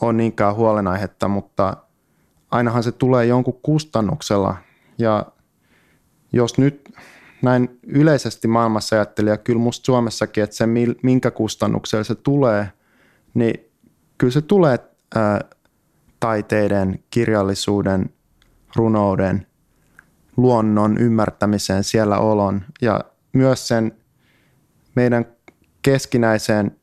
ole niinkään huolenaihetta, mutta ainahan se tulee jonkun kustannuksella. Ja jos nyt näin yleisesti maailmassa ajattelee, ja kyllä musta Suomessakin, että se minkä kustannuksella se tulee, niin kyllä se tulee ää, taiteiden, kirjallisuuden, runouden, luonnon ymmärtämiseen, siellä olon ja myös sen meidän keskinäiseen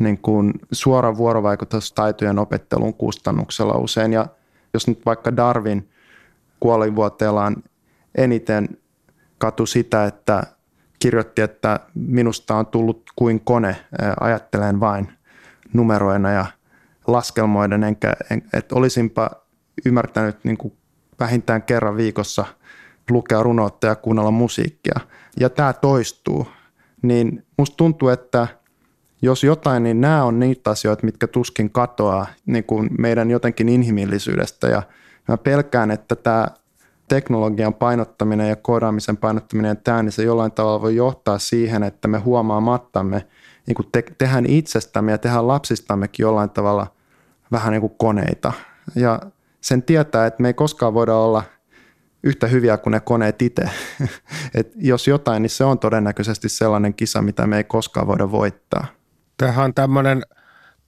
niin kuin suoran vuorovaikutustaitojen opettelun kustannuksella usein. Ja jos nyt vaikka Darwin kuolinvuoteellaan eniten katu sitä, että kirjoitti, että minusta on tullut kuin kone, ajattelen vain – numeroina ja laskelmoiden, enkä, en, että olisinpa ymmärtänyt niin kuin vähintään kerran viikossa lukea runoutta ja kuunnella musiikkia. Ja tämä toistuu. Niin musta tuntuu, että jos jotain, niin nämä on niitä asioita, mitkä tuskin katoaa niin kuin meidän jotenkin inhimillisyydestä. Ja mä pelkään, että tämä teknologian painottaminen ja koodaamisen painottaminen ja tämä, niin se jollain tavalla voi johtaa siihen, että me huomaamattamme niin kuin te- tehdään itsestämme ja tehdään lapsistammekin jollain tavalla vähän niin kuin koneita. Ja sen tietää, että me ei koskaan voida olla yhtä hyviä kuin ne koneet itse. Et jos jotain, niin se on todennäköisesti sellainen kisa, mitä me ei koskaan voida voittaa. Tämähän on tämmöinen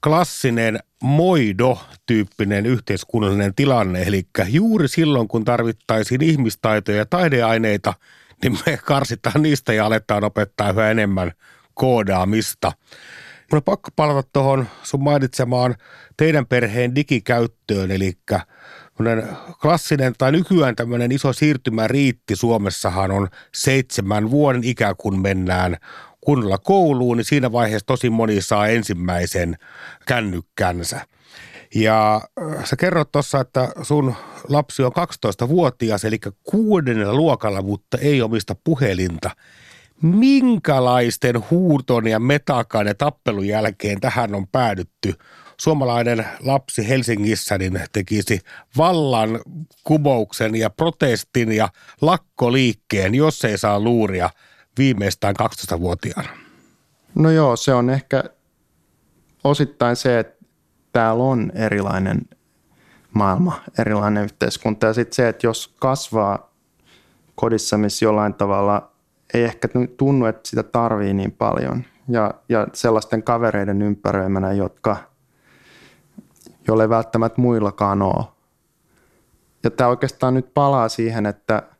klassinen moido-tyyppinen yhteiskunnallinen tilanne, eli juuri silloin, kun tarvittaisiin ihmistaitoja ja taideaineita, niin me karsitaan niistä ja aletaan opettaa yhä enemmän koodaamista. Mun on pakko palata tuohon sun mainitsemaan teidän perheen digikäyttöön, eli klassinen tai nykyään tämmöinen iso siirtymä riitti Suomessahan on seitsemän vuoden ikä, kun mennään kunnolla kouluun, niin siinä vaiheessa tosi moni saa ensimmäisen kännykkänsä. Ja äh, sä kerrot tuossa, että sun lapsi on 12-vuotias, eli kuudennella luokalla, mutta ei omista puhelinta. Minkälaisten huuton ja metakan ja tappelun jälkeen tähän on päädytty? Suomalainen lapsi Helsingissä niin tekisi vallan kumouksen ja protestin ja lakkoliikkeen, jos ei saa luuria – viimeistään 12-vuotiaana? No joo, se on ehkä osittain se, että täällä on erilainen maailma, erilainen yhteiskunta. Ja sitten se, että jos kasvaa kodissa, missä jollain tavalla ei ehkä tunnu, että sitä tarvii niin paljon. Ja, ja sellaisten kavereiden ympäröimänä, jotka, jolle välttämättä muillakaan ole. Ja tämä oikeastaan nyt palaa siihen, että –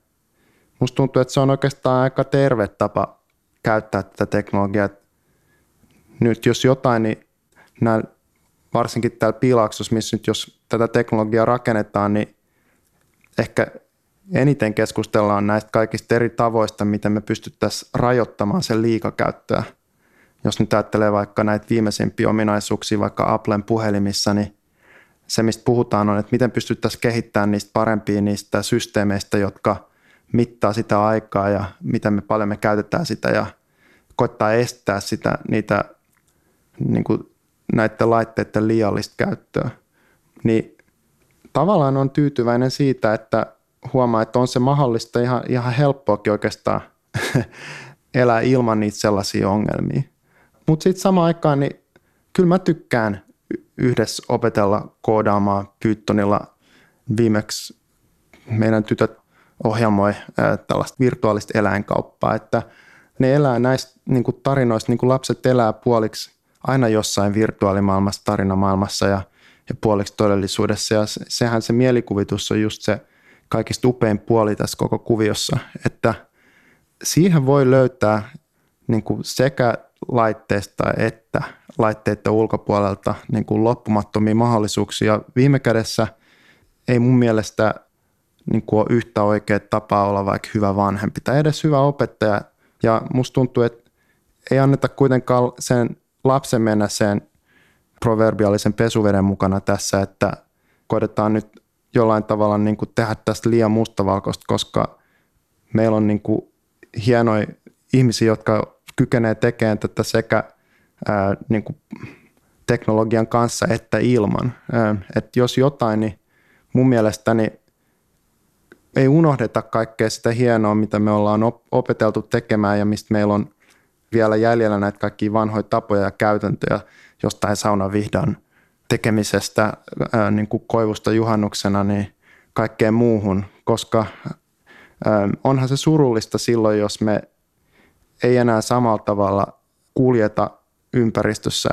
musta tuntuu, että se on oikeastaan aika terve tapa käyttää tätä teknologiaa. Nyt jos jotain, niin nämä, varsinkin täällä piilaaksossa, missä nyt jos tätä teknologiaa rakennetaan, niin ehkä eniten keskustellaan näistä kaikista eri tavoista, miten me pystyttäisiin rajoittamaan sen liikakäyttöä. Jos nyt ajattelee vaikka näitä viimeisimpiä ominaisuuksia vaikka Applen puhelimissa, niin se, mistä puhutaan, on, että miten pystyttäisiin kehittämään niistä parempia niistä systeemeistä, jotka – mittaa sitä aikaa ja miten me paljon me käytetään sitä ja koittaa estää sitä, niitä niin kuin näiden laitteiden liiallista käyttöä. Niin tavallaan on tyytyväinen siitä, että huomaa, että on se mahdollista ihan, ihan helppoakin oikeastaan elää ilman niitä sellaisia ongelmia. Mutta sitten samaan aikaan, niin kyllä mä tykkään yhdessä opetella koodaamaan Pythonilla. Viimeksi meidän tytöt ohjelmoi tällaista virtuaalista eläinkauppaa, että ne elää näistä niin kuin tarinoista, niin kuin lapset elää puoliksi aina jossain virtuaalimaailmassa, tarinamaailmassa ja, ja puoliksi todellisuudessa. Ja sehän se mielikuvitus on just se kaikista upein puoli tässä koko kuviossa, että siihen voi löytää niin kuin sekä laitteesta että laitteiden ulkopuolelta niin kuin loppumattomia mahdollisuuksia. Viime kädessä ei mun mielestä niin kuin ole yhtä oikea tapa olla vaikka hyvä vanhempi tai edes hyvä opettaja. Ja musta tuntuu, että ei anneta kuitenkaan sen lapsen mennä sen proverbiaalisen pesuveden mukana tässä, että koitetaan nyt jollain tavalla niin kuin tehdä tästä liian mustavalkoista, koska meillä on niin kuin hienoja ihmisiä, jotka kykenee tekemään tätä sekä ää, niin kuin teknologian kanssa että ilman. että jos jotain, niin mun mielestäni ei unohdeta kaikkea sitä hienoa, mitä me ollaan opeteltu tekemään ja mistä meillä on vielä jäljellä näitä kaikkia vanhoja tapoja ja käytäntöjä jostain saunavihdan tekemisestä ää, niin kuin koivusta juhannuksena niin kaikkeen muuhun, koska ää, onhan se surullista silloin, jos me ei enää samalla tavalla kuljeta ympäristössä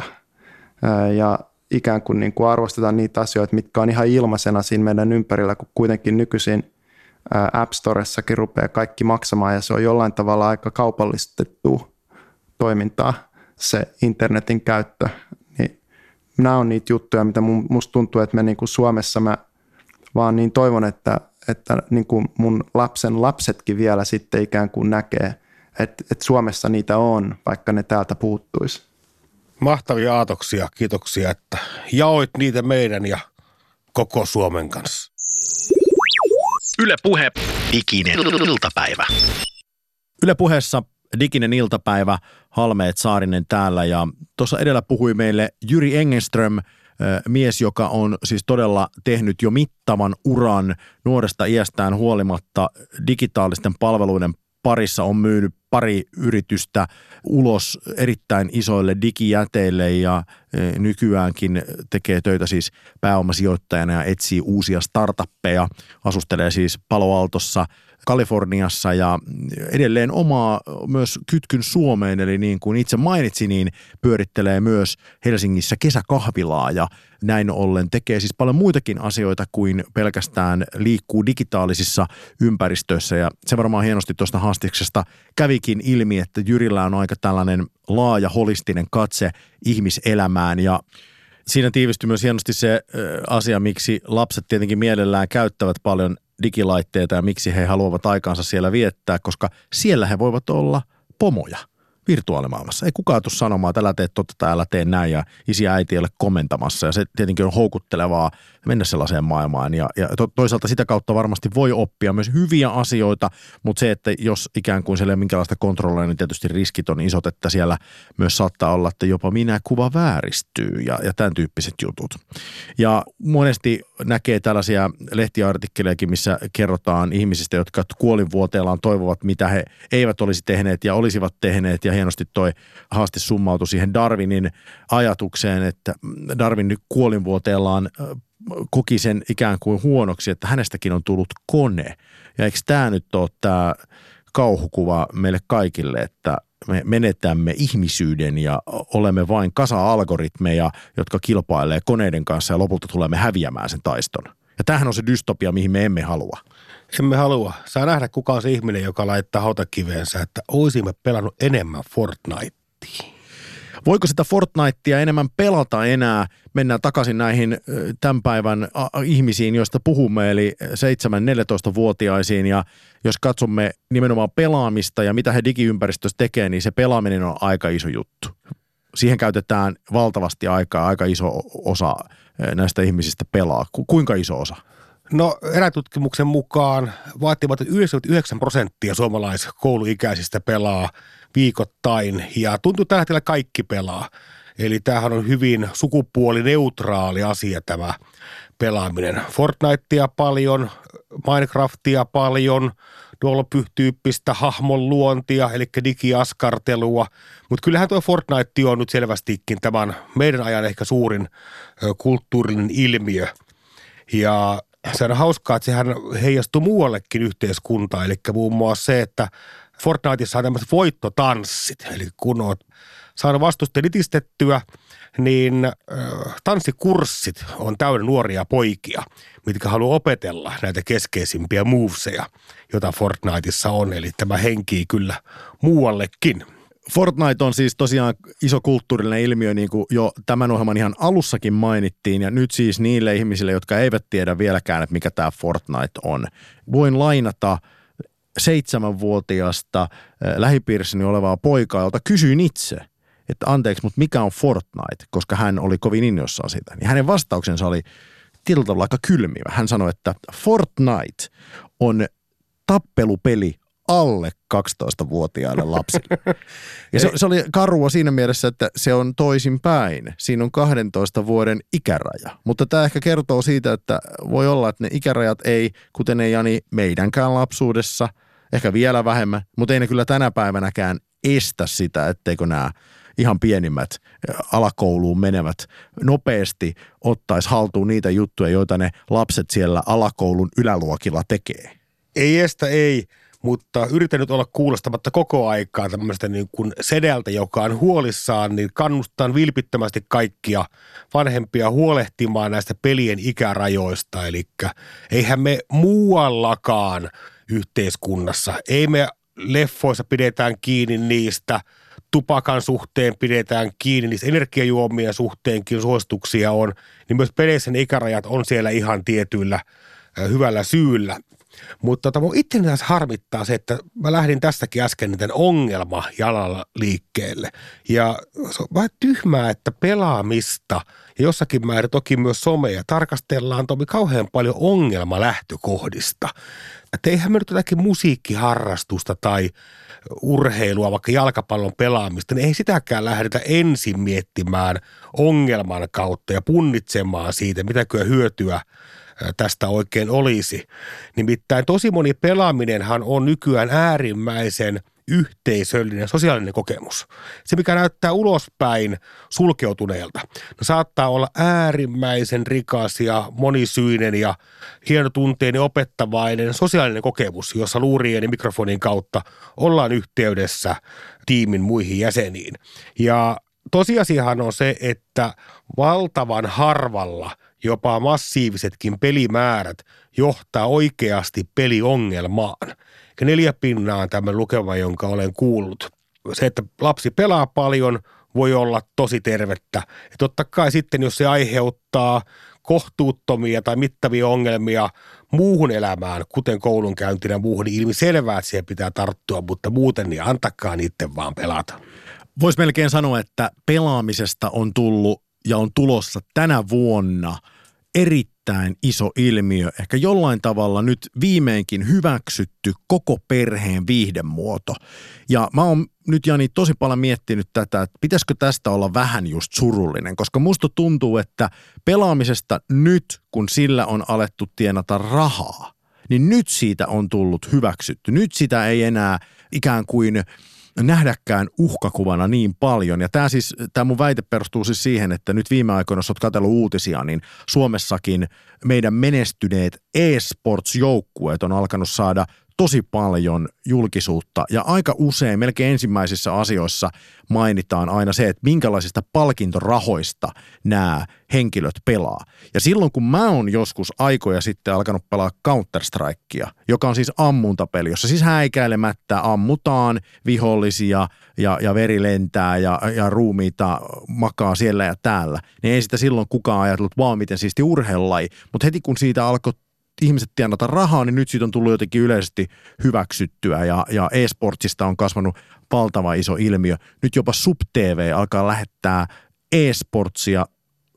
ää, ja ikään kuin, niin kuin arvostetaan niitä asioita, mitkä on ihan ilmaisena siinä meidän ympärillä, kun kuitenkin nykyisin – App Storessakin rupeaa kaikki maksamaan ja se on jollain tavalla aika kaupallistettu toimintaa, se internetin käyttö. Nämä on niitä juttuja, mitä musta tuntuu, että me niin kuin Suomessa mä vaan niin toivon, että, että niin kuin mun lapsen lapsetkin vielä sitten ikään kuin näkee, että, että Suomessa niitä on, vaikka ne täältä puuttuisi. Mahtavia aatoksia, kiitoksia, että jaoit niitä meidän ja koko Suomen kanssa. Yle Puhe, diginen iltapäivä. Yle puheessa diginen iltapäivä, Halmeet Saarinen täällä ja tuossa edellä puhui meille Jyri Engenström, mies, joka on siis todella tehnyt jo mittavan uran nuoresta iästään huolimatta digitaalisten palveluiden parissa on myynyt pari yritystä ulos erittäin isoille digijäteille ja nykyäänkin tekee töitä siis pääomasijoittajana ja etsii uusia startuppeja. Asustelee siis Paloaltossa Kaliforniassa ja edelleen omaa myös kytkyn Suomeen, eli niin kuin itse mainitsin, niin pyörittelee myös Helsingissä kesäkahvilaa ja näin ollen tekee siis paljon muitakin asioita kuin pelkästään liikkuu digitaalisissa ympäristöissä. Ja se varmaan hienosti tuosta haastiksesta kävikin ilmi, että Jyrillä on aika tällainen laaja holistinen katse ihmiselämään. Ja Siinä tiivistyy myös hienosti se asia, miksi lapset tietenkin mielellään käyttävät paljon digilaitteita ja miksi he haluavat aikaansa siellä viettää, koska siellä he voivat olla pomoja – virtuaalimaailmassa. Ei kukaan tule sanomaan, että älä tee totta tai älä tee näin ja isi ja äiti ei ole komentamassa ja se tietenkin on houkuttelevaa mennä sellaiseen maailmaan ja, ja to, toisaalta sitä kautta varmasti voi oppia myös hyviä asioita, mutta se, että jos ikään kuin siellä ei ole minkälaista kontrollia, niin tietysti riskit on isot, että siellä myös saattaa olla, että jopa minä kuva vääristyy ja, ja tämän tyyppiset jutut. Ja monesti näkee tällaisia lehtiartikkelejakin, missä kerrotaan ihmisistä, jotka kuolinvuoteellaan toivovat, mitä he eivät olisi tehneet ja olisivat tehneet ja hienosti toi haaste summautui siihen Darwinin ajatukseen, että Darwin kuolinvuoteellaan koki sen ikään kuin huonoksi, että hänestäkin on tullut kone. Ja eikö tämä nyt ole tämä kauhukuva meille kaikille, että me menetämme ihmisyyden ja olemme vain kasa-algoritmeja, jotka kilpailee koneiden kanssa ja lopulta tulemme häviämään sen taiston. Ja tämähän on se dystopia, mihin me emme halua. Emme halua. Saa nähdä, kuka on se ihminen, joka laittaa hautakiveensä, että olisimme pelannut enemmän Fortnitea. Voiko sitä Fortnitea enemmän pelata enää? Mennään takaisin näihin tämän päivän ihmisiin, joista puhumme, eli 7-14-vuotiaisiin. Ja jos katsomme nimenomaan pelaamista ja mitä he digiympäristössä tekee, niin se pelaaminen on aika iso juttu. Siihen käytetään valtavasti aikaa, aika iso osa näistä ihmisistä pelaa. Kuinka iso osa? No erätutkimuksen mukaan vaativat 99 prosenttia suomalaiskouluikäisistä pelaa viikoittain ja hetkellä kaikki pelaa. Eli tämähän on hyvin sukupuolineutraali asia tämä pelaaminen. Fortnitea paljon, Minecraftia paljon, Dolpy-tyyppistä hahmon luontia, eli digiaskartelua. Mutta kyllähän tuo Fortnite on nyt selvästikin tämän meidän ajan ehkä suurin kulttuurinen ilmiö. Ja se on hauskaa, että sehän heijastuu muuallekin yhteiskuntaan, eli muun muassa se, että Fortniteissa on tämmöiset voittotanssit, eli kun oot saanut vastusten itistettyä, niin äh, tanssikurssit on täynnä nuoria poikia, mitkä haluaa opetella näitä keskeisimpiä moveseja, joita Fortniteissa on. Eli tämä henkii kyllä muuallekin. Fortnite on siis tosiaan iso kulttuurillinen ilmiö, niin kuin jo tämän ohjelman ihan alussakin mainittiin, ja nyt siis niille ihmisille, jotka eivät tiedä vieläkään, että mikä tämä Fortnite on. Voin lainata seitsemänvuotiasta lähipiirissäni olevaa poikaa, jolta kysyin itse, että anteeksi, mutta mikä on Fortnite, koska hän oli kovin innoissaan sitä. Niin hänen vastauksensa oli tietyllä aika kylmivä. Hän sanoi, että Fortnite on tappelupeli alle 12-vuotiaille lapsille. Ja se, se oli karua siinä mielessä, että se on toisin päin. Siinä on 12 vuoden ikäraja. Mutta tämä ehkä kertoo siitä, että voi olla, että ne ikärajat ei, kuten ei Jani meidänkään lapsuudessa, ehkä vielä vähemmän, mutta ei ne kyllä tänä päivänäkään estä sitä, etteikö nämä ihan pienimmät alakouluun menevät nopeasti ottaisi haltuun niitä juttuja, joita ne lapset siellä alakoulun yläluokilla tekee. Ei estä, ei mutta yritän nyt olla kuulostamatta koko aikaa tämmöistä niin kuin sedeltä, joka on huolissaan, niin kannustan vilpittömästi kaikkia vanhempia huolehtimaan näistä pelien ikärajoista. Eli eihän me muuallakaan yhteiskunnassa, ei me leffoissa pidetään kiinni niistä, tupakan suhteen pidetään kiinni, niistä energiajuomien suhteenkin suosituksia on, niin myös peleissä ne ikärajat on siellä ihan tietyillä hyvällä syyllä. Mutta tota, mun itse tässä harmittaa se, että mä lähdin tästäkin äsken niiden ongelma jalalla liikkeelle. Ja se on vähän tyhmää, että pelaamista ja jossakin määrin toki myös somea tarkastellaan tomi kauhean paljon ongelmalähtökohdista. Että eihän me nyt jotakin musiikkiharrastusta tai urheilua, vaikka jalkapallon pelaamista, niin ei sitäkään lähdetä ensin miettimään ongelman kautta ja punnitsemaan siitä, mitä kyllä hyötyä tästä oikein olisi. Nimittäin tosi moni pelaaminenhan on nykyään äärimmäisen yhteisöllinen sosiaalinen kokemus. Se, mikä näyttää ulospäin sulkeutuneelta, no saattaa olla äärimmäisen rikas ja monisyinen ja hienotunteinen opettavainen sosiaalinen kokemus, jossa luurien ja mikrofonin kautta ollaan yhteydessä tiimin muihin jäseniin. Ja tosiasiahan on se, että valtavan harvalla jopa massiivisetkin pelimäärät johtaa oikeasti peliongelmaan. Neljä pinnaa on tämmöinen lukema, jonka olen kuullut. Se, että lapsi pelaa paljon, voi olla tosi tervettä. Ja totta kai sitten, jos se aiheuttaa kohtuuttomia tai mittavia ongelmia muuhun elämään, kuten koulunkäyntinä muuhun, niin ilmi selvää, että siihen pitää tarttua, mutta muuten niin antakaa niiden vaan pelata. Voisi melkein sanoa, että pelaamisesta on tullut ja on tulossa tänä vuonna erittäin iso ilmiö, ehkä jollain tavalla nyt viimeinkin hyväksytty koko perheen viihdemuoto. Ja mä oon nyt Jani tosi paljon miettinyt tätä, että pitäisikö tästä olla vähän just surullinen, koska musta tuntuu, että pelaamisesta nyt, kun sillä on alettu tienata rahaa, niin nyt siitä on tullut hyväksytty. Nyt sitä ei enää ikään kuin – nähdäkään uhkakuvana niin paljon. Ja tämä siis, tämä mun väite perustuu siis siihen, että nyt viime aikoina, jos olet katsellut uutisia, niin Suomessakin meidän menestyneet e-sports-joukkueet on alkanut saada tosi paljon julkisuutta ja aika usein, melkein ensimmäisissä asioissa mainitaan aina se, että minkälaisista palkintorahoista nämä henkilöt pelaa. Ja silloin kun mä oon joskus aikoja sitten alkanut pelaa Counter-Strikea, joka on siis ammuntapeli, jossa siis häikäilemättä ammutaan vihollisia ja, ja veri lentää ja, ja ruumiita makaa siellä ja täällä, niin ei sitä silloin kukaan ajatellut vaan miten siisti urheilulaji. Mutta heti kun siitä alkoi ihmiset tienata rahaa, niin nyt siitä on tullut jotenkin yleisesti hyväksyttyä ja, ja e-sportsista on kasvanut valtava iso ilmiö. Nyt jopa SubTV alkaa lähettää e-sportsia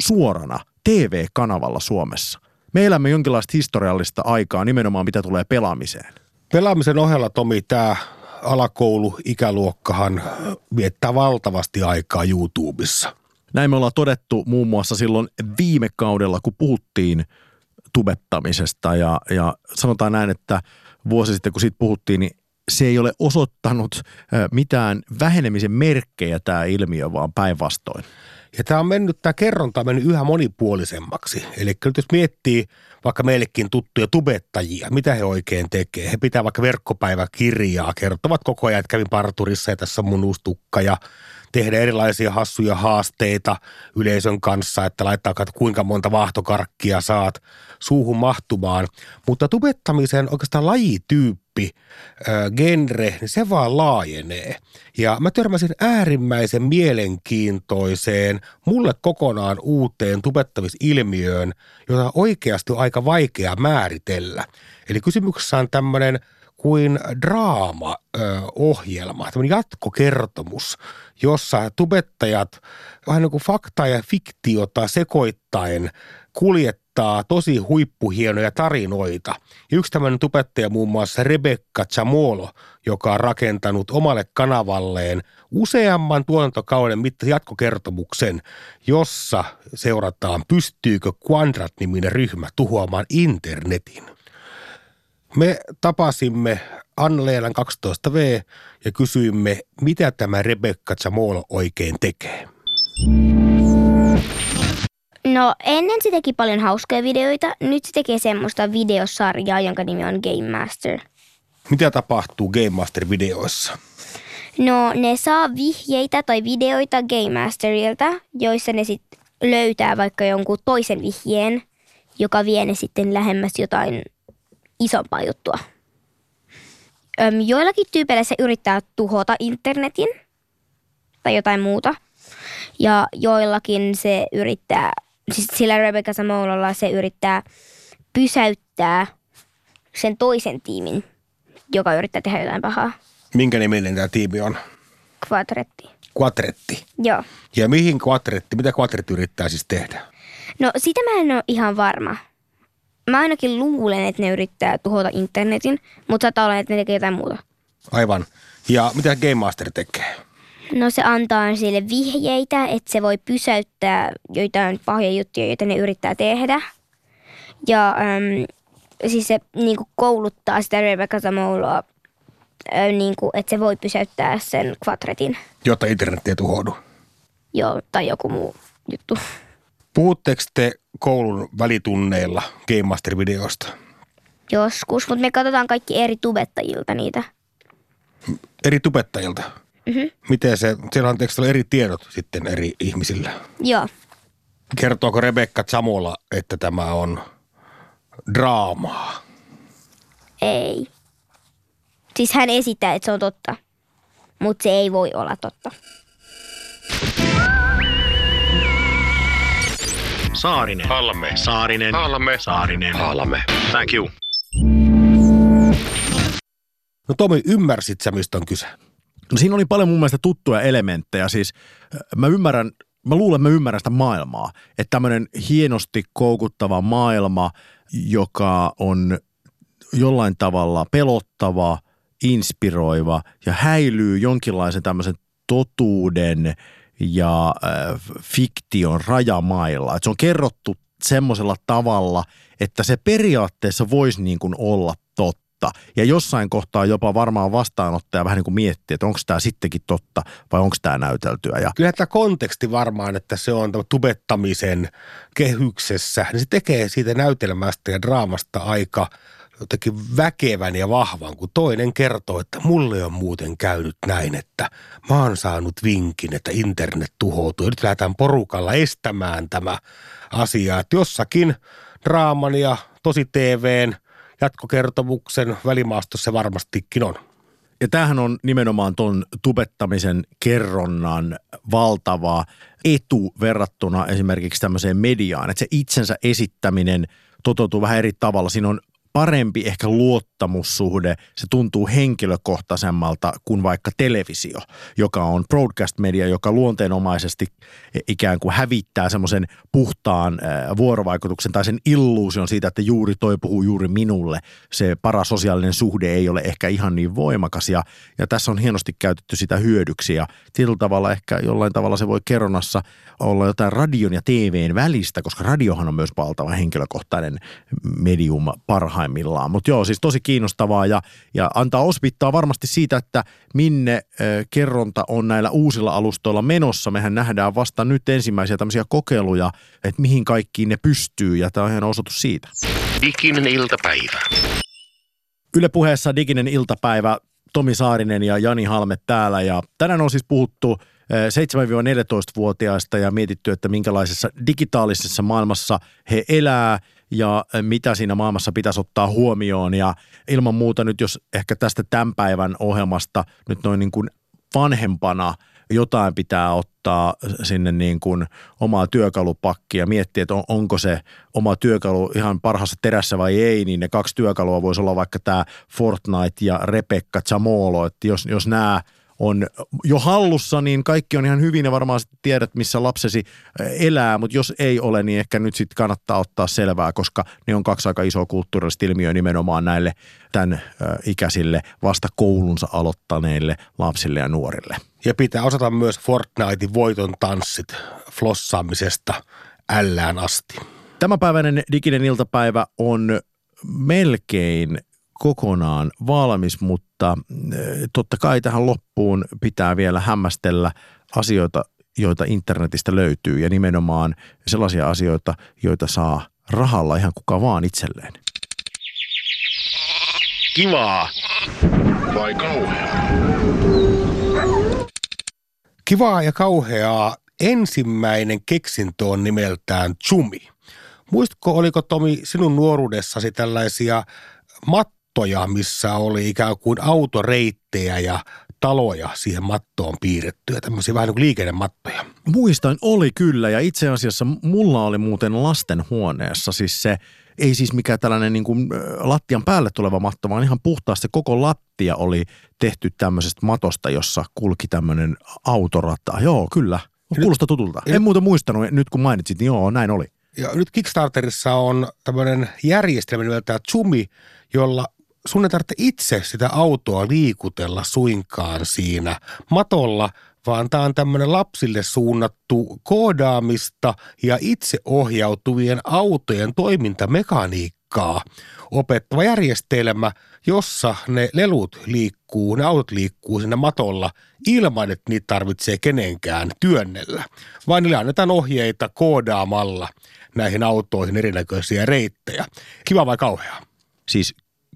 suorana TV-kanavalla Suomessa. Me elämme jonkinlaista historiallista aikaa nimenomaan mitä tulee pelaamiseen. Pelaamisen ohella, Tomi, tämä alakoulu ikäluokkahan viettää valtavasti aikaa YouTubessa. Näin me ollaan todettu muun muassa silloin viime kaudella, kun puhuttiin tubettamisesta ja, ja sanotaan näin, että vuosi sitten kun siitä puhuttiin, niin se ei ole osoittanut mitään vähenemisen merkkejä tämä ilmiö, vaan päinvastoin. Ja tämä on mennyt, tämä kerronta on mennyt yhä monipuolisemmaksi. Eli nyt jos miettii vaikka meillekin tuttuja tubettajia, mitä he oikein tekee. He pitää vaikka verkkopäiväkirjaa, kertovat koko ajan, että kävin parturissa ja tässä on mun uusi tukka ja tehdä erilaisia hassuja haasteita yleisön kanssa, että laittaa että kuinka monta vaahtokarkkia saat suuhun mahtumaan. Mutta tubettamisen oikeastaan lajityyppi, äh, genre, niin se vaan laajenee. Ja mä törmäsin äärimmäisen mielenkiintoiseen, mulle kokonaan uuteen tubettamisilmiöön, jota oikeasti on aika vaikea määritellä. Eli kysymyksessä on tämmöinen – kuin draama-ohjelma, tämmöinen jatkokertomus, jossa tubettajat vähän niin kuin faktaa ja fiktiota sekoittain kuljettaa tosi huippuhienoja tarinoita. Yksi tämmöinen tubettaja muun muassa Rebecca Chamolo, joka on rakentanut omalle kanavalleen useamman tuotantokauden mittaisen jatkokertomuksen, jossa seurataan, pystyykö Quadrat-niminen ryhmä tuhoamaan internetin. Me tapasimme Anna-Leelan 12V ja kysyimme, mitä tämä Rebecca Zamolo oikein tekee. No ennen se teki paljon hauskoja videoita, nyt se tekee semmoista videosarjaa, jonka nimi on Game Master. Mitä tapahtuu Game Master-videoissa? No ne saa vihjeitä tai videoita Game Masterilta, joissa ne sitten löytää vaikka jonkun toisen vihjeen, joka vie ne sitten lähemmäs jotain isompaa juttua. Öm, joillakin tyypeillä se yrittää tuhota internetin tai jotain muuta. Ja joillakin se yrittää, siis sillä Rebecca Samololla se yrittää pysäyttää sen toisen tiimin, joka yrittää tehdä jotain pahaa. Minkä nimellinen tämä tiimi on? Quadretti. Quatretti. Joo. Ja mihin Quatretti, mitä Quatretti yrittää siis tehdä? No sitä mä en ole ihan varma. Mä ainakin luulen, että ne yrittää tuhota internetin, mutta saattaa olla, että ne tekee jotain muuta. Aivan. Ja mitä Game Master tekee? No se antaa sille vihjeitä, että se voi pysäyttää joitain pahoja juttuja, joita ne yrittää tehdä. Ja äm, siis se niin kuin kouluttaa sitä Rebecca Zamoloa, äh, niin kuin, että se voi pysäyttää sen kvadretin. Jotta internet ei tuhoudu. Joo, tai joku muu juttu. Puhutteko te koulun välitunneilla Game Master-videosta? Joskus, mutta me katsotaan kaikki eri tubettajilta niitä. Eri tubettajilta? Mhm. Miten se, siellä on tekstillä eri tiedot sitten eri ihmisillä. Joo. Kertooko Rebekka Samola, että tämä on draamaa? Ei. Siis hän esittää, että se on totta. Mutta se ei voi olla totta. Saarinen. Halme. Saarinen. Halme. Saarinen. Halme. Thank you. No Tomi, ymmärsit sä, mistä on kyse? No siinä oli paljon mun mielestä tuttuja elementtejä. Siis mä ymmärrän, mä luulen, että mä ymmärrän sitä maailmaa. Että tämmöinen hienosti koukuttava maailma, joka on jollain tavalla pelottava, inspiroiva ja häilyy jonkinlaisen tämmöisen totuuden ja äh, fiktion rajamailla. Et se on kerrottu semmoisella tavalla, että se periaatteessa voisi niin kuin olla totta. Ja jossain kohtaa jopa varmaan vastaanottaja vähän niin kuin miettii, että onko tämä sittenkin totta vai onko tämä näyteltyä. Ja Kyllä tämä konteksti varmaan, että se on tubettamisen kehyksessä, niin se tekee siitä näytelmästä ja draamasta aika jotenkin väkevän ja vahvan, kun toinen kertoo, että mulle on muuten käynyt näin, että mä oon saanut vinkin, että internet tuhoutuu. Nyt lähdetään porukalla estämään tämä asia, että jossakin draaman ja tosi TVn jatkokertomuksen välimaastossa se varmastikin on. Ja tämähän on nimenomaan ton tubettamisen kerronnan valtava etu verrattuna esimerkiksi tämmöiseen mediaan. Että se itsensä esittäminen toteutuu vähän eri tavalla. Siinä on parempi ehkä luottamussuhde, se tuntuu henkilökohtaisemmalta kuin vaikka televisio, joka on broadcast-media, joka luonteenomaisesti ikään kuin hävittää semmoisen puhtaan äh, vuorovaikutuksen tai sen illuusion siitä, että juuri toi puhuu juuri minulle. Se parasosiaalinen suhde ei ole ehkä ihan niin voimakas ja, ja tässä on hienosti käytetty sitä hyödyksi ja tietyllä tavalla ehkä jollain tavalla se voi kerronnassa olla jotain radion ja TVn välistä, koska radiohan on myös valtava henkilökohtainen medium parhaimmillaan. Mutta joo, siis tosi kiinnostavaa ja, ja antaa osvittaa varmasti siitä, että minne ö, kerronta on näillä uusilla alustoilla menossa. Mehän nähdään vasta nyt ensimmäisiä tämmöisiä kokeiluja, että mihin kaikkiin ne pystyy ja tämä on ihan osoitus siitä. Diginen iltapäivä. Yle puheessa diginen iltapäivä, Tomi Saarinen ja Jani Halme täällä ja tänään on siis puhuttu 7-14-vuotiaista ja mietitty, että minkälaisessa digitaalisessa maailmassa he elää ja mitä siinä maailmassa pitäisi ottaa huomioon. Ja ilman muuta nyt jos ehkä tästä tämän päivän ohjelmasta nyt noin niin kuin vanhempana jotain pitää ottaa sinne niin kuin omaa työkalupakkia ja miettiä, että on, onko se oma työkalu ihan parhaassa terässä vai ei, niin ne kaksi työkalua voisi olla vaikka tämä Fortnite ja Rebecca Chamolo, että jos, jos nämä on jo hallussa, niin kaikki on ihan hyvin ja varmaan tiedät, missä lapsesi elää, mutta jos ei ole, niin ehkä nyt sitten kannattaa ottaa selvää, koska ne on kaksi aika isoa kulttuurillista ilmiöä nimenomaan näille tämän ikäisille vasta koulunsa aloittaneille lapsille ja nuorille. Ja pitää osata myös Fortnitein voiton tanssit flossaamisesta ällään asti. Tämänpäiväinen diginen iltapäivä on melkein kokonaan valmis, mutta eh, totta kai tähän loppuun pitää vielä hämmästellä asioita, joita internetistä löytyy ja nimenomaan sellaisia asioita, joita saa rahalla ihan kuka vaan itselleen. Kivaa. Vai kauhea? Kivaa ja kauheaa ensimmäinen keksintö on nimeltään Chumi. Muistatko, oliko Tomi sinun nuoruudessasi tällaisia mattoja, missä oli ikään kuin autoreittejä ja taloja siihen mattoon piirrettyä, tämmöisiä vähän niin kuin liikennemattoja. Muistan, oli kyllä ja itse asiassa mulla oli muuten lastenhuoneessa siis se ei siis mikään tällainen niin kuin lattian päälle tuleva matto, vaan ihan puhtaasti koko lattia oli tehty tämmöisestä matosta, jossa kulki tämmöinen autorata. Joo, kyllä. Kuulostaa tutulta. En muuta muistanut, nyt kun mainitsit, niin joo, näin oli. Ja nyt Kickstarterissa on tämmöinen järjestelmä nimeltään Zumi, jolla sun ei tarvitse itse sitä autoa liikutella suinkaan siinä matolla, vaan tämä on tämmöinen lapsille suunnattu koodaamista ja itseohjautuvien autojen toimintamekaniikkaa opettava järjestelmä, jossa ne lelut liikkuu, ne autot liikkuu siinä matolla ilman, että niitä tarvitsee kenenkään työnnellä, vaan niille annetaan ohjeita koodaamalla näihin autoihin erinäköisiä reittejä. Kiva vai kauheaa? Siis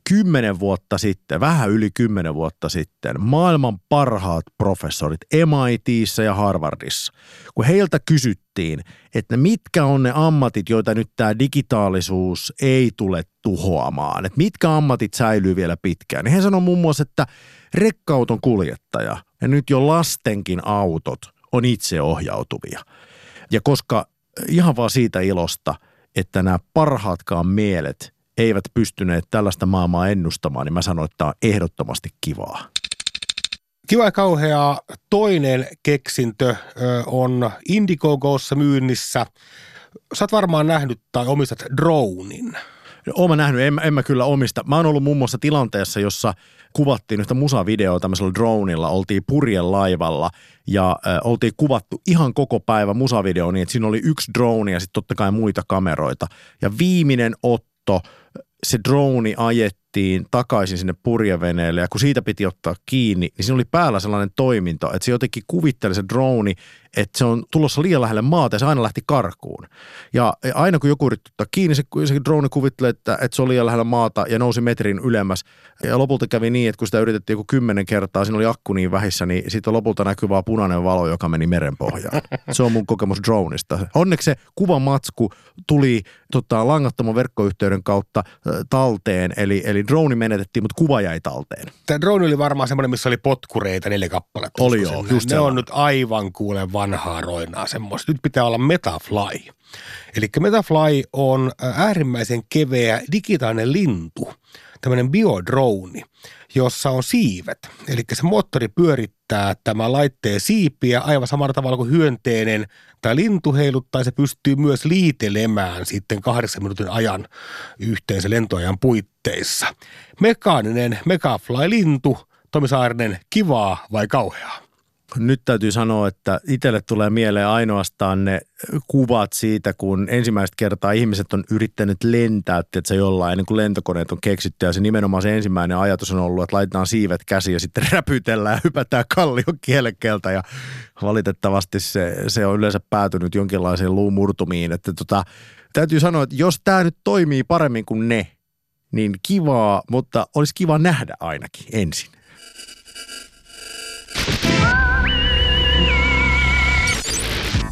kymmenen vuotta sitten, vähän yli kymmenen vuotta sitten, maailman parhaat professorit MITissä ja Harvardissa, kun heiltä kysyttiin, että mitkä on ne ammatit, joita nyt tämä digitaalisuus ei tule tuhoamaan, että mitkä ammatit säilyy vielä pitkään, niin he sanoi muun muassa, että rekkauton kuljettaja ja nyt jo lastenkin autot on itseohjautuvia. Ja koska ihan vaan siitä ilosta, että nämä parhaatkaan mielet – eivät pystyneet tällaista maailmaa ennustamaan, niin mä sanoin, että tämä on ehdottomasti kivaa. Kiva ja kauhea toinen keksintö on Indiegogossa myynnissä. Sä oot varmaan nähnyt tai omistat dronin. Oon nähnyt, en, en mä kyllä omista. Mä oon ollut muun muassa tilanteessa, jossa kuvattiin yhtä musavideoa tämmöisellä dronilla. Oltiin purjen laivalla ja äh, oltiin kuvattu ihan koko päivä musavideo niin, että siinä oli yksi drone ja sitten totta kai muita kameroita. Ja viimeinen otto se droni ajettiin takaisin sinne purjeveneelle ja kun siitä piti ottaa kiinni, niin siinä oli päällä sellainen toiminto, että se jotenkin kuvitteli se droni, että se on tulossa liian lähelle maata ja se aina lähti karkuun. Ja aina kun joku yritti ottaa kiinni, se, se droni kuvitteli, että, että se on liian lähellä maata ja nousi metrin ylemmäs. Ja lopulta kävi niin, että kun sitä yritettiin joku kymmenen kertaa, siinä oli akku niin vähissä, niin siitä lopulta näkyy vaan punainen valo, joka meni merenpohjaan. Se on mun kokemus dronista. Onneksi se kuvamatsku tuli tota, langattoman verkkoyhteyden kautta talteen, eli, eli drone menetettiin, mutta kuva jäi talteen. Tämä drone oli varmaan semmoinen, missä oli potkureita neljä kappaletta. Oli joo, just Ne on nyt aivan kuule vanhaa roinaa semmoista. Nyt pitää olla Metafly. Eli Metafly on äärimmäisen keveä digitaalinen lintu, tämmöinen biodrone, jossa on siivet. Eli se moottori pyörittää tämä laitteen siipiä aivan samalla tavalla kuin hyönteinen tai lintu heiluttaa. Se pystyy myös liitelemään sitten kahdeksan minuutin ajan yhteensä lentoajan puitteissa. Mekaaninen Megafly-lintu, Tomi Saarinen, kivaa vai kauheaa? Nyt täytyy sanoa, että itselle tulee mieleen ainoastaan ne kuvat siitä, kun ensimmäistä kertaa ihmiset on yrittänyt lentää, että se jollain ennen kuin lentokoneet on keksitty. Ja se nimenomaan se ensimmäinen ajatus on ollut, että laitetaan siivet käsiin ja sitten räpytellään ja hypätään kallion kielekkeeltä. Ja valitettavasti se, se on yleensä päätynyt jonkinlaiseen luumurtumiin. Että tota, täytyy sanoa, että jos tämä nyt toimii paremmin kuin ne, niin kivaa, mutta olisi kiva nähdä ainakin ensin.